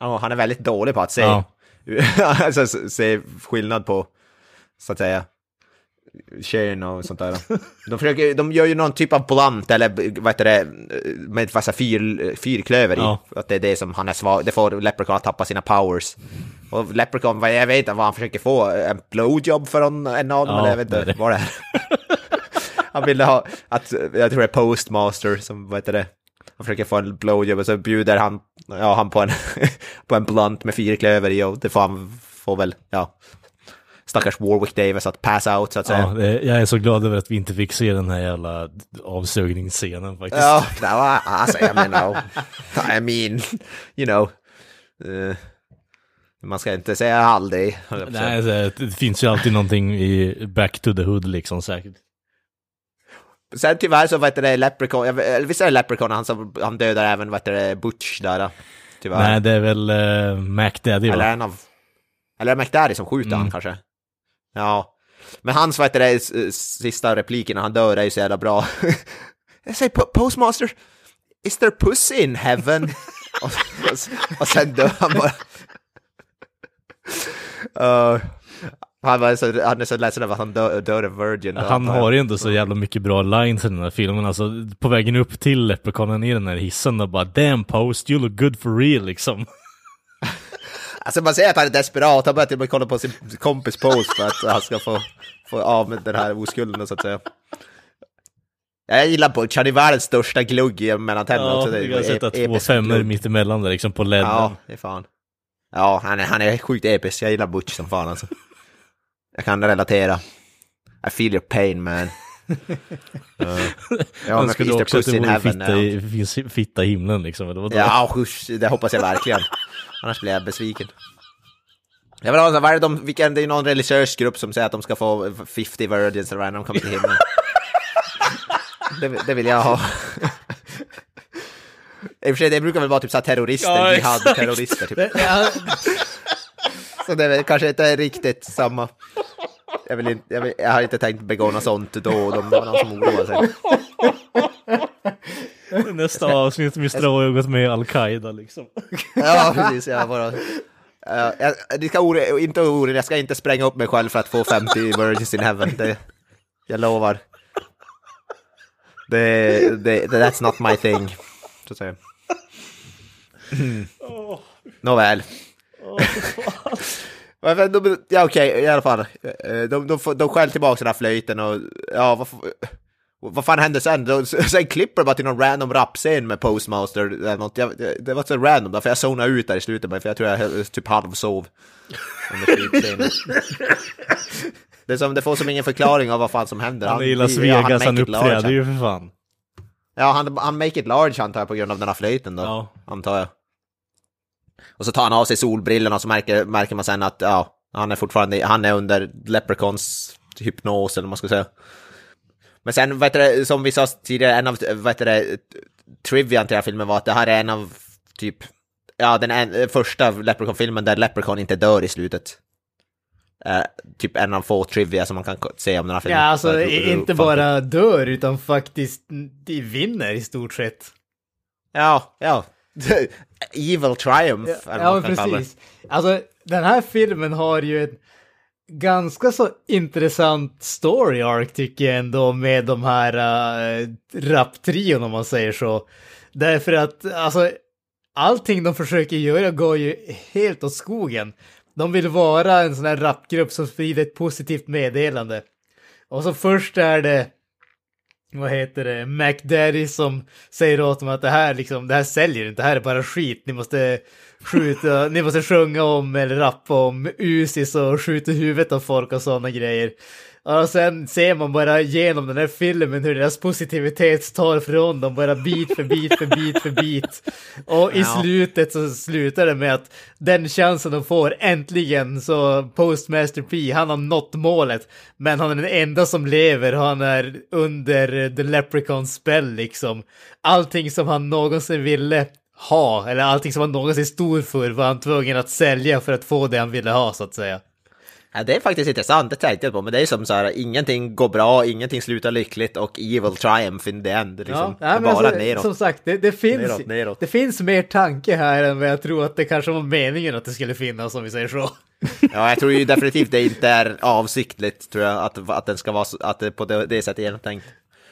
Ja, han är väldigt dålig på att se, Ja. alltså, se skillnad på, så att säga, kön och sånt där. De, försöker, de gör ju någon typ av blunt, eller vad heter det, med massa fyr, fyrklöver i. Ja. Att det är det som han är svag, det får Leprechaun att tappa sina powers. Och Leprechaun, jag vet inte vad han försöker få, en blowjob för en, av dem, Ja, eller jag vet inte vad det är. han ville ha, att, jag tror det är postmaster som, vad heter det, han försöker få en blowjob och så bjuder han, ja, han på en, på en blunt med fyrklöver i och det får han, får väl, ja, stackars Warwick Davis att pass out så att säga. Ja, jag är så glad över att vi inte fick se den här jävla avsugningsscenen faktiskt. Ja, det var, alltså jag menar, I mean, you know, eh, man ska inte säga aldrig. Nej, det finns ju alltid någonting i Back to the Hood liksom säkert. Sen tyvärr så, vad heter det, Leprechaun, eller visst är det Leprechaun, han, som, han dödar även, vad heter det, Butch där, tyvärr. Nej, det är väl uh, Mac Daddy eller va? en av, eller är det McDaddy som skjuter Mm. han kanske? Ja. Men hans, vad heter det, sista repliken när han dör är ju så jävla bra. jag säger, "Po- postmaster, is there pussy in heaven? och, och, och sen dör han bara. Uh, han, var så, han är så ledsen över att han dör, dör en virgin. Han har ju ändå så jävla mycket bra lines i den här filmen, alltså på vägen upp till Leprechaunen i den här hissen och bara Damn post, you look good for real liksom. Alltså man ser att han är desperat, han börjar till och med kolla på sin kompis post för att han ska få, få av med den här oskulden så att säga. Jag gillar Butch, han är världens största glugg mellan tänderna Ja, också. Vi kan ep- sätta två femmor glugg. mitt emellan där liksom på ledden. Ja, det är fan. Ja, han är, han är sjukt episk, jag gillar Butch som fan alltså. Jag kan relatera. I feel your pain man. Uh, ja, men Önskar du finns det också att det vore fitta i, fitta i himlen liksom, eller vadå? Ja, usch, det hoppas jag verkligen. Annars blir jag besviken. Jag vill ha, vad är det, de, vilken, det är någon religiös grupp som säger att de ska få 50 virgins eller vad de kommer till himlen. det, det vill jag ha. I och för sig, det brukar väl vara typ så här terrorister, Ja, jihad-terrorister typ. Så det är kanske inte riktigt samma. Jag, vill inte, jag, vill, jag har inte tänkt begå något sånt då, de, det var någon som oroade sig. Nästa avsnitt, Mr. A har gått med i Al-Qaida liksom. Ja, precis. Jag bara... Uh, jag, jag ska oro, inte oroa jag ska inte spränga upp mig själv för att få 50 virgins in heaven. Det, jag lovar. Det, det, that's not my thing. Så att säga. Nåväl. De, ja okej, i alla fall. Eh, De, de, de skäller tillbaka den här flöjten och ja, vad, vad fan hände sen? De, sen klipper det bara till någon random rapscen med Postmaster eller något. Jag, det var så random då, för jag zonade ut där i slutet, för jag tror jag typ halvsov. Det är som, det får som ingen förklaring av vad fan som händer. Han är i Las ja, han large, uppträder ju för fan. Ja, han, han make it large antar jag på grund av den här flöjten då. Ja. Antar jag. Och så tar han av sig solbrillorna och så märker, märker man sen att ja, han är fortfarande han är under Leprechauns hypnos eller vad man ska säga. Men sen, heter det, som vi sa tidigare, en av, heter det, trivian till den här filmen var att det här är en av typ, ja, den en, första Leprechaun-filmen där Leprechaun inte dör i slutet. Eh, typ en av få trivia som man kan se om den här ja, filmen. alltså Så, inte bara dör utan faktiskt de vinner i stort sett. Ja, ja. Evil Triumph. eller Ja, men det. precis. Alltså, den här filmen har ju en ganska så intressant story arc tycker jag ändå med de här uh, raptrion om man säger så. Därför att, alltså, allting de försöker göra går ju helt åt skogen. De vill vara en sån här rapgrupp som sprider ett positivt meddelande. Och så först är det vad heter det, McDaddy som säger åt dem att det här liksom, det här säljer inte, det här är bara skit, ni måste skjuta, ni måste sjunga om eller rappa om Usis och skjuta huvudet av folk och sådana grejer. Och sen ser man bara genom den här filmen hur deras positivitet tar från dem, bara bit för bit för bit för bit. Och i Ja. slutet så slutar det med att den chansen de får, äntligen så Postmaster P, han har nått målet. Men han är den enda som lever, han är under the Leprechaun spell liksom. Allting som han någonsin ville ha, eller allting som han någonsin stod för var han tvungen att sälja för att få det han ville ha så att säga. Ja, det är faktiskt intressant, det tänkte jag på, men det är som så här, ingenting går bra, ingenting slutar lyckligt och evil triumph in the end. Liksom. Ja, nej, bara alltså, neråt. som sagt, det, det, finns, Neråt, neråt. det finns mer tanke här än vad jag tror att det kanske var meningen att det skulle finnas, om vi säger så. Ja, jag tror ju definitivt det inte är avsiktligt, tror jag, att, att den ska vara att det på det, det sättet genomtänkt.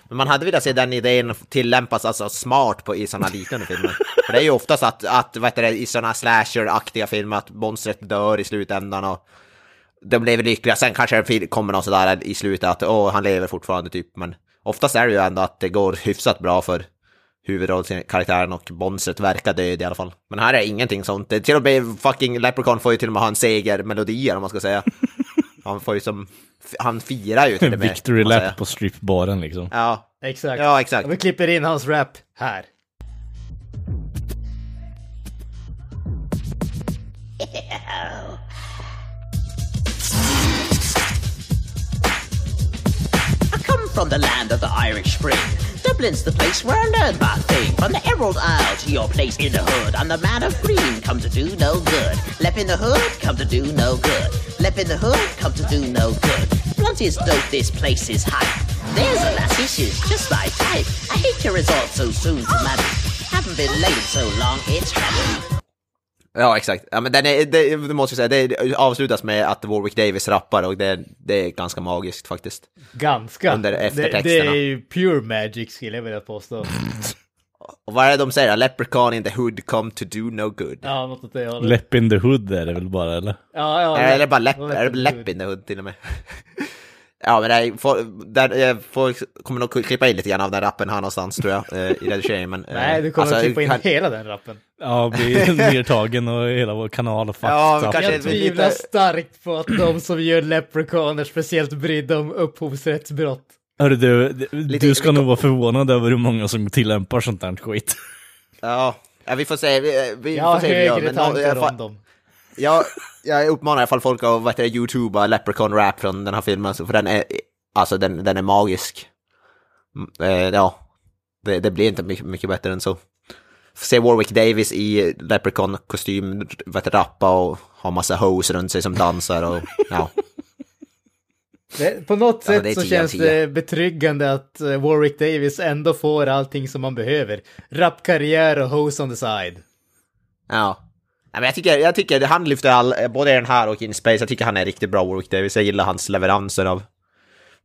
Men man hade velat se den idén tillämpas alltså smart på, i sådana liknande filmer. För det är ju oftast att, att vad heter det, i sådana slasher-aktiga filmer, att monstret dör i slutändan och de lever lyckliga. Sen kanske det kommer någon sådär i slutet att åh, han lever fortfarande typ. Men oftast är det ju ändå att det går hyfsat bra för huvudrollskaraktären och monstret verkar död i alla fall. Men här är ingenting sånt. Det, till och med fucking Leprechaun får ju till och med ha en segermelodi om man ska säga. Han får ju som, han firar ju till och med. Victory lap på stripbaren liksom. Ja, Exakt. ja exakt. Och vi klipper in hans rap här. From the land of the Irish Spring. Dublin's the place where I learned my thing. From the Emerald Isle to your place in the hood. I'm the man of green, come to do no good. Left in the hood, come to do no good. Left in the hood, come to do no good. Blunt is dope, this place is hype. There's a lassie, she's just my type. I hate to resort so soon to. Haven't been late so long, it's happened. Ja, exakt. Ja, men den är, det, det måste jag säga, det avslutas med att Warwick Davis rappar och det, det är ganska magiskt faktiskt. Ganska. Under det, det eftertexterna. är ju pure magic skulle jag vilja påstå. Och vad är det de säger? Leprechaun in the hood come to do no good. Ja, något åt det hållet. Läpp in the hood är det väl bara eller? Ja, ja. Eller bara läpp, är det läpp hood. in the hood till och med? ja, men det är, får, där, jag får, kommer nog klippa in lite grann av den rappen här någonstans tror jag, eh, i redigeringen. Men, eh, Nej, du kommer alltså, att klippa in kan- hela den rappen. Ja, blir nedtagen och hela vår kanal och Ja, kanske- Jag lite- tvivlar starkt på att de som gör Leprechaun är speciellt brydda om upphovsrättsbrott. Hörru du, du- Lite- du ska nog vara förvånad över hur många som tillämpar sånt här skit. Ja, ja, vi får se. Vi, vi Jag har får se gör, högre tankar om dem. Jag, jag uppmanar i alla fall folk att vad heter det, youtuba Leprechaun rap från den här filmen, så- för den är, alltså den, den är magisk. Mm, eh, ja, det, det blir inte mycket, mycket bättre än så. Se Warwick Davis i Leprechaun-kostym, rappa och ha massa hoes runt sig som dansar och ja. Det, på något Ja, sätt är så 10 av känns 10. det betryggande att eh, Warwick Davis ändå får allting som man behöver. Rapkarriär och hose on the side. Ja. Men jag tycker, jag tycker han lyfter all, både i den här och In Space, jag tycker han är riktigt bra Warwick Davis. Jag gillar hans leveranser av,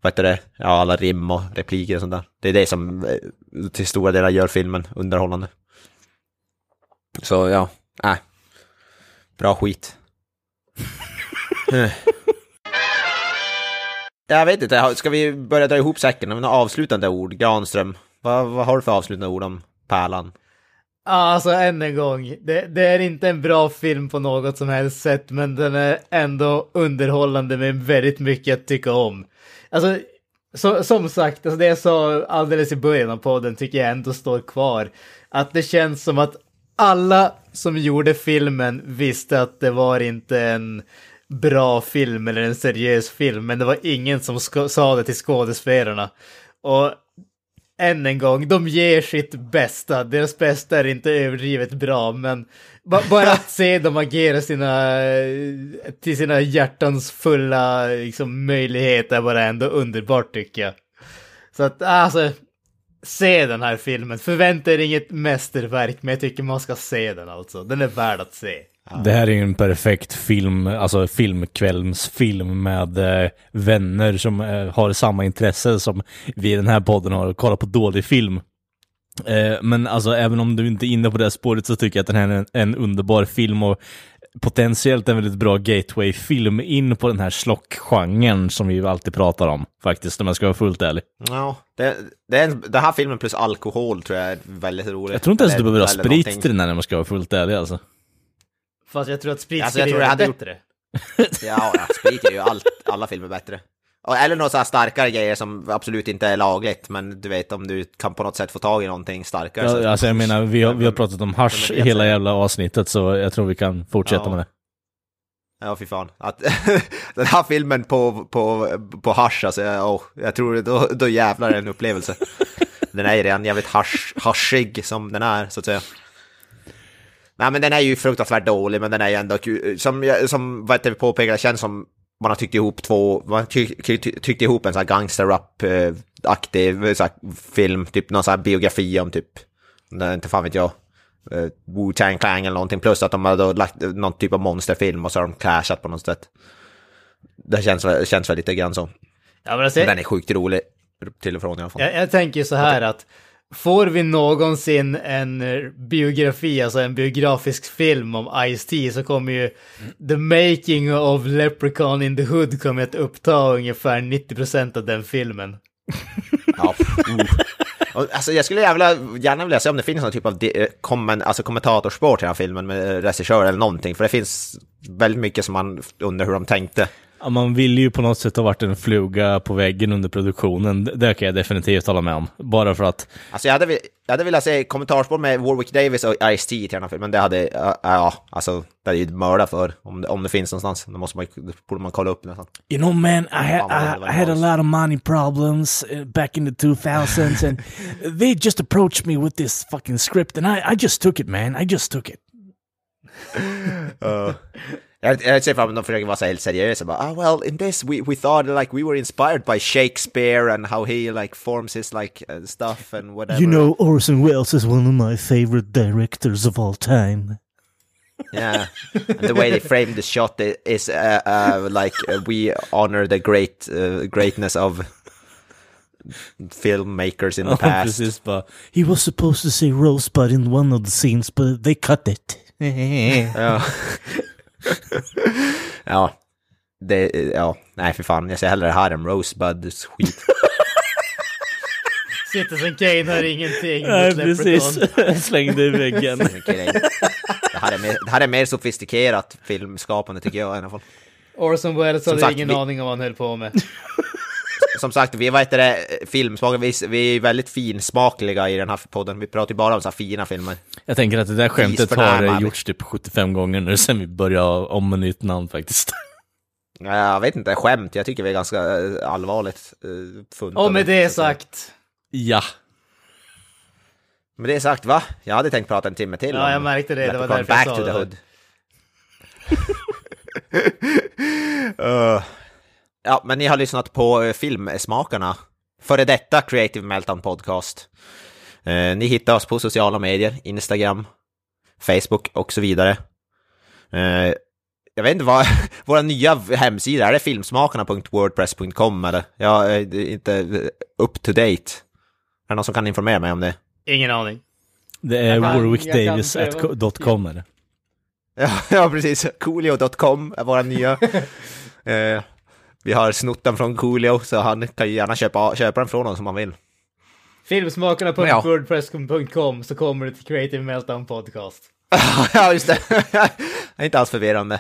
vad heter det, ja alla rim och repliker och sånt där. Det är det som eh, till stora delar gör filmen underhållande. Så ja, nej. Bra skit. Jag vet inte, ska vi börja dra ihop säcken? Några avslutande ord? Granström, vad, vad har du för avslutande ord om Pärlan? Ja, Alltså än en gång, det, det är inte en bra film på något som helst sätt, men den är ändå underhållande med väldigt mycket att tycka om. Alltså, så, som sagt, alltså det jag sa alldeles i början av podden tycker jag ändå står kvar. Att det känns som att alla som gjorde filmen visste att det var inte en bra film eller en seriös film, men det var ingen som sa det till skådespelarna. Och än en gång, de ger sitt bästa. Deras bästa är inte överdrivet bra, men bara att se dem agera sina, till sina hjärtans fulla liksom, möjligheter är bara ändå underbart tycker jag. Så att alltså, se den här filmen. Förvänta er inget mästerverk, men jag tycker man ska se den alltså. Den är värd att se. Det här är ju en perfekt film, alltså filmkvällsfilm med eh, vänner som eh, har samma intresse som vi i den här podden har, att kolla på dålig film. Eh, men alltså även om du inte är inne på det här spåret så tycker jag att den här är en, en underbar film och potentiellt en väldigt bra gateway-film in på den här slock-genren som vi ju alltid pratar om, faktiskt, om jag ska vara fullt ärlig. Ja, det, det är en, den här filmen plus alkohol tror jag är väldigt roligt. Jag tror inte ens du behöver ha sprit någonting. till den här om jag ska vara fullt ärlig alltså. Fast jag tror att sprit Alltså, skulle göra hade gjort- bättre. Ja, ja sprit är ju allt, alla filmer bättre. Eller några så starkare grejer som absolut inte är lagligt, men du vet om du kan på något sätt få tag i någonting starkare. så- Ja, alltså jag menar, vi har, vi har pratat om vet hela jävla avsnittet så jag tror vi kan fortsätta Ja. med det. Ja, fy fan. Att, den här filmen på, på, på hasch, alltså, jag- åh, jag tror då, då jävlar är en upplevelse. Den är ju redan jävligt hasch, haschig som den är, så att säga. Nej, men den är ju fruktansvärt dålig, men den är ju ändå kul. Som, som vad heter påpekade, känns som man har tyckt ihop två, man tyckt ihop en sån här gangster-rap-aktig så här film, typ någon sån här biografi om typ, inte fan vet jag, uh, Wu-Tang Clan eller någonting, plus att de har lagt någon typ av monsterfilm och så har de clashat på något sätt. Det känns, känns väl lite grann så. Ja, men alltså, den är sjukt rolig till och från i alla fall. Jag, jag tänker så här att får vi någonsin en eh, biografi, alltså en biografisk film om Ice-T så kommer ju The Making of Leprechaun in the Hood kommer att uppta ungefär 90% av den filmen. Ja, oh. alltså, jag skulle jävla, gärna vilja se om det finns någon typ av eh, komment, alltså, kommentatorspår till den här filmen med eh, regissör eller någonting, för det finns väldigt mycket som man undrar hur de tänkte. Ja, man vill ju på något sätt ha varit en fluga på väggen under produktionen. Det- kan jag definitivt hålla med om. Bara för att, Alltså jag hade, jag hade velat se kommentarsspår med Warwick Davis och Ice-T till den här filmen, men det hade, ja, alltså, det är ju mörda för, om det, om det finns någonstans. Då måste man, det borde man kolla upp nästan. you know man, I, det I, I had a lot of money problems uh, back in the 2000s and they just approached me with this fucking script and I, I just took it man, I just took it. Jag, jag ser fram emot att de försöker vara så helt seriösa. Bara, ah, well, in this we, we thought like we were inspired by Shakespeare and how he like forms his like uh, stuff and whatever. You know Orson Welles is one of my favorite directors of all time. Yeah, and the way they framed the shot i- is uh, uh, like uh, we honor the great uh, greatness of filmmakers in the Ja, past. precis bara. He was supposed to say Rosebud in one of the scenes but they cut it. ja. ja. Det, ja, nej för fan, jag ser hellre här än Rosebud skit. Citizen Kane har ingenting Nej, mot precis. Leprechaun. Slängde ivägg den. Okej, det, här är mer, det här är mer sofistikerat filmskapande tycker jag i alla fall. Orson Welles Som hade sagt, ingen vi- aning om vad han höll på med. Som sagt, vi vad heter det, filmsmakare, vi, vi är väldigt finsmakliga i den här podden. Vi pratar ju bara om så här fina filmer. Jag tänker att det där skämtet har eh, gjorts typ 75 gånger nu sen vi började om med nytt namn faktiskt. Jag vet inte, skämt, jag tycker vi är ganska eh, allvarligt uh, funtade. Och med det sagt. Ja. Med det sagt, va? Jag hade tänkt prata en timme till Ja, jag märkte det. Det var därför jag Back sa to the det. Hood. Eh, ja, men ni har lyssnat på eh, Filmsmakarna. Före detta Creative Meltdown Podcast. Eh, ni hittar oss på sociala medier, Instagram, Facebook och så vidare. Eh, jag vet inte vad, våra nya hemsida, är det filmsmakarna.wordpress.com eller? Jag är inte up to date. Är det någon som kan informera mig om det? Ingen aning. Det är warwickdavis.com är det. Ja, ja precis. Coolio.com är våra nya. eh, vi har snott den från Coolio, så han kan ju gärna köpa, köpa den från oss om han vill. Filmsmakarna.wordpress.com så kommer du till Creative Meltdown Podcast. ja, just det. det är inte alls förvirrande.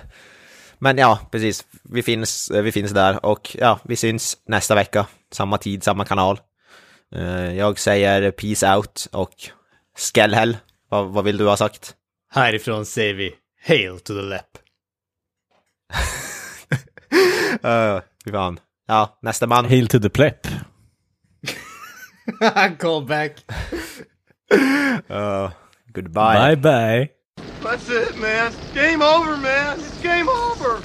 Men ja, precis. Vi finns, vi finns där och ja, vi syns nästa vecka. Samma tid, samma kanal. Eh, jag säger peace out och skellhäll. Vad, vad vill du ha sagt? Härifrån säger vi Hail to the Lep. Uh, fy fan. Ja, nästa man. Hail to the plep. Call back. Uh, goodbye. Bye bye. That's it, man. Game over, man. It's game over.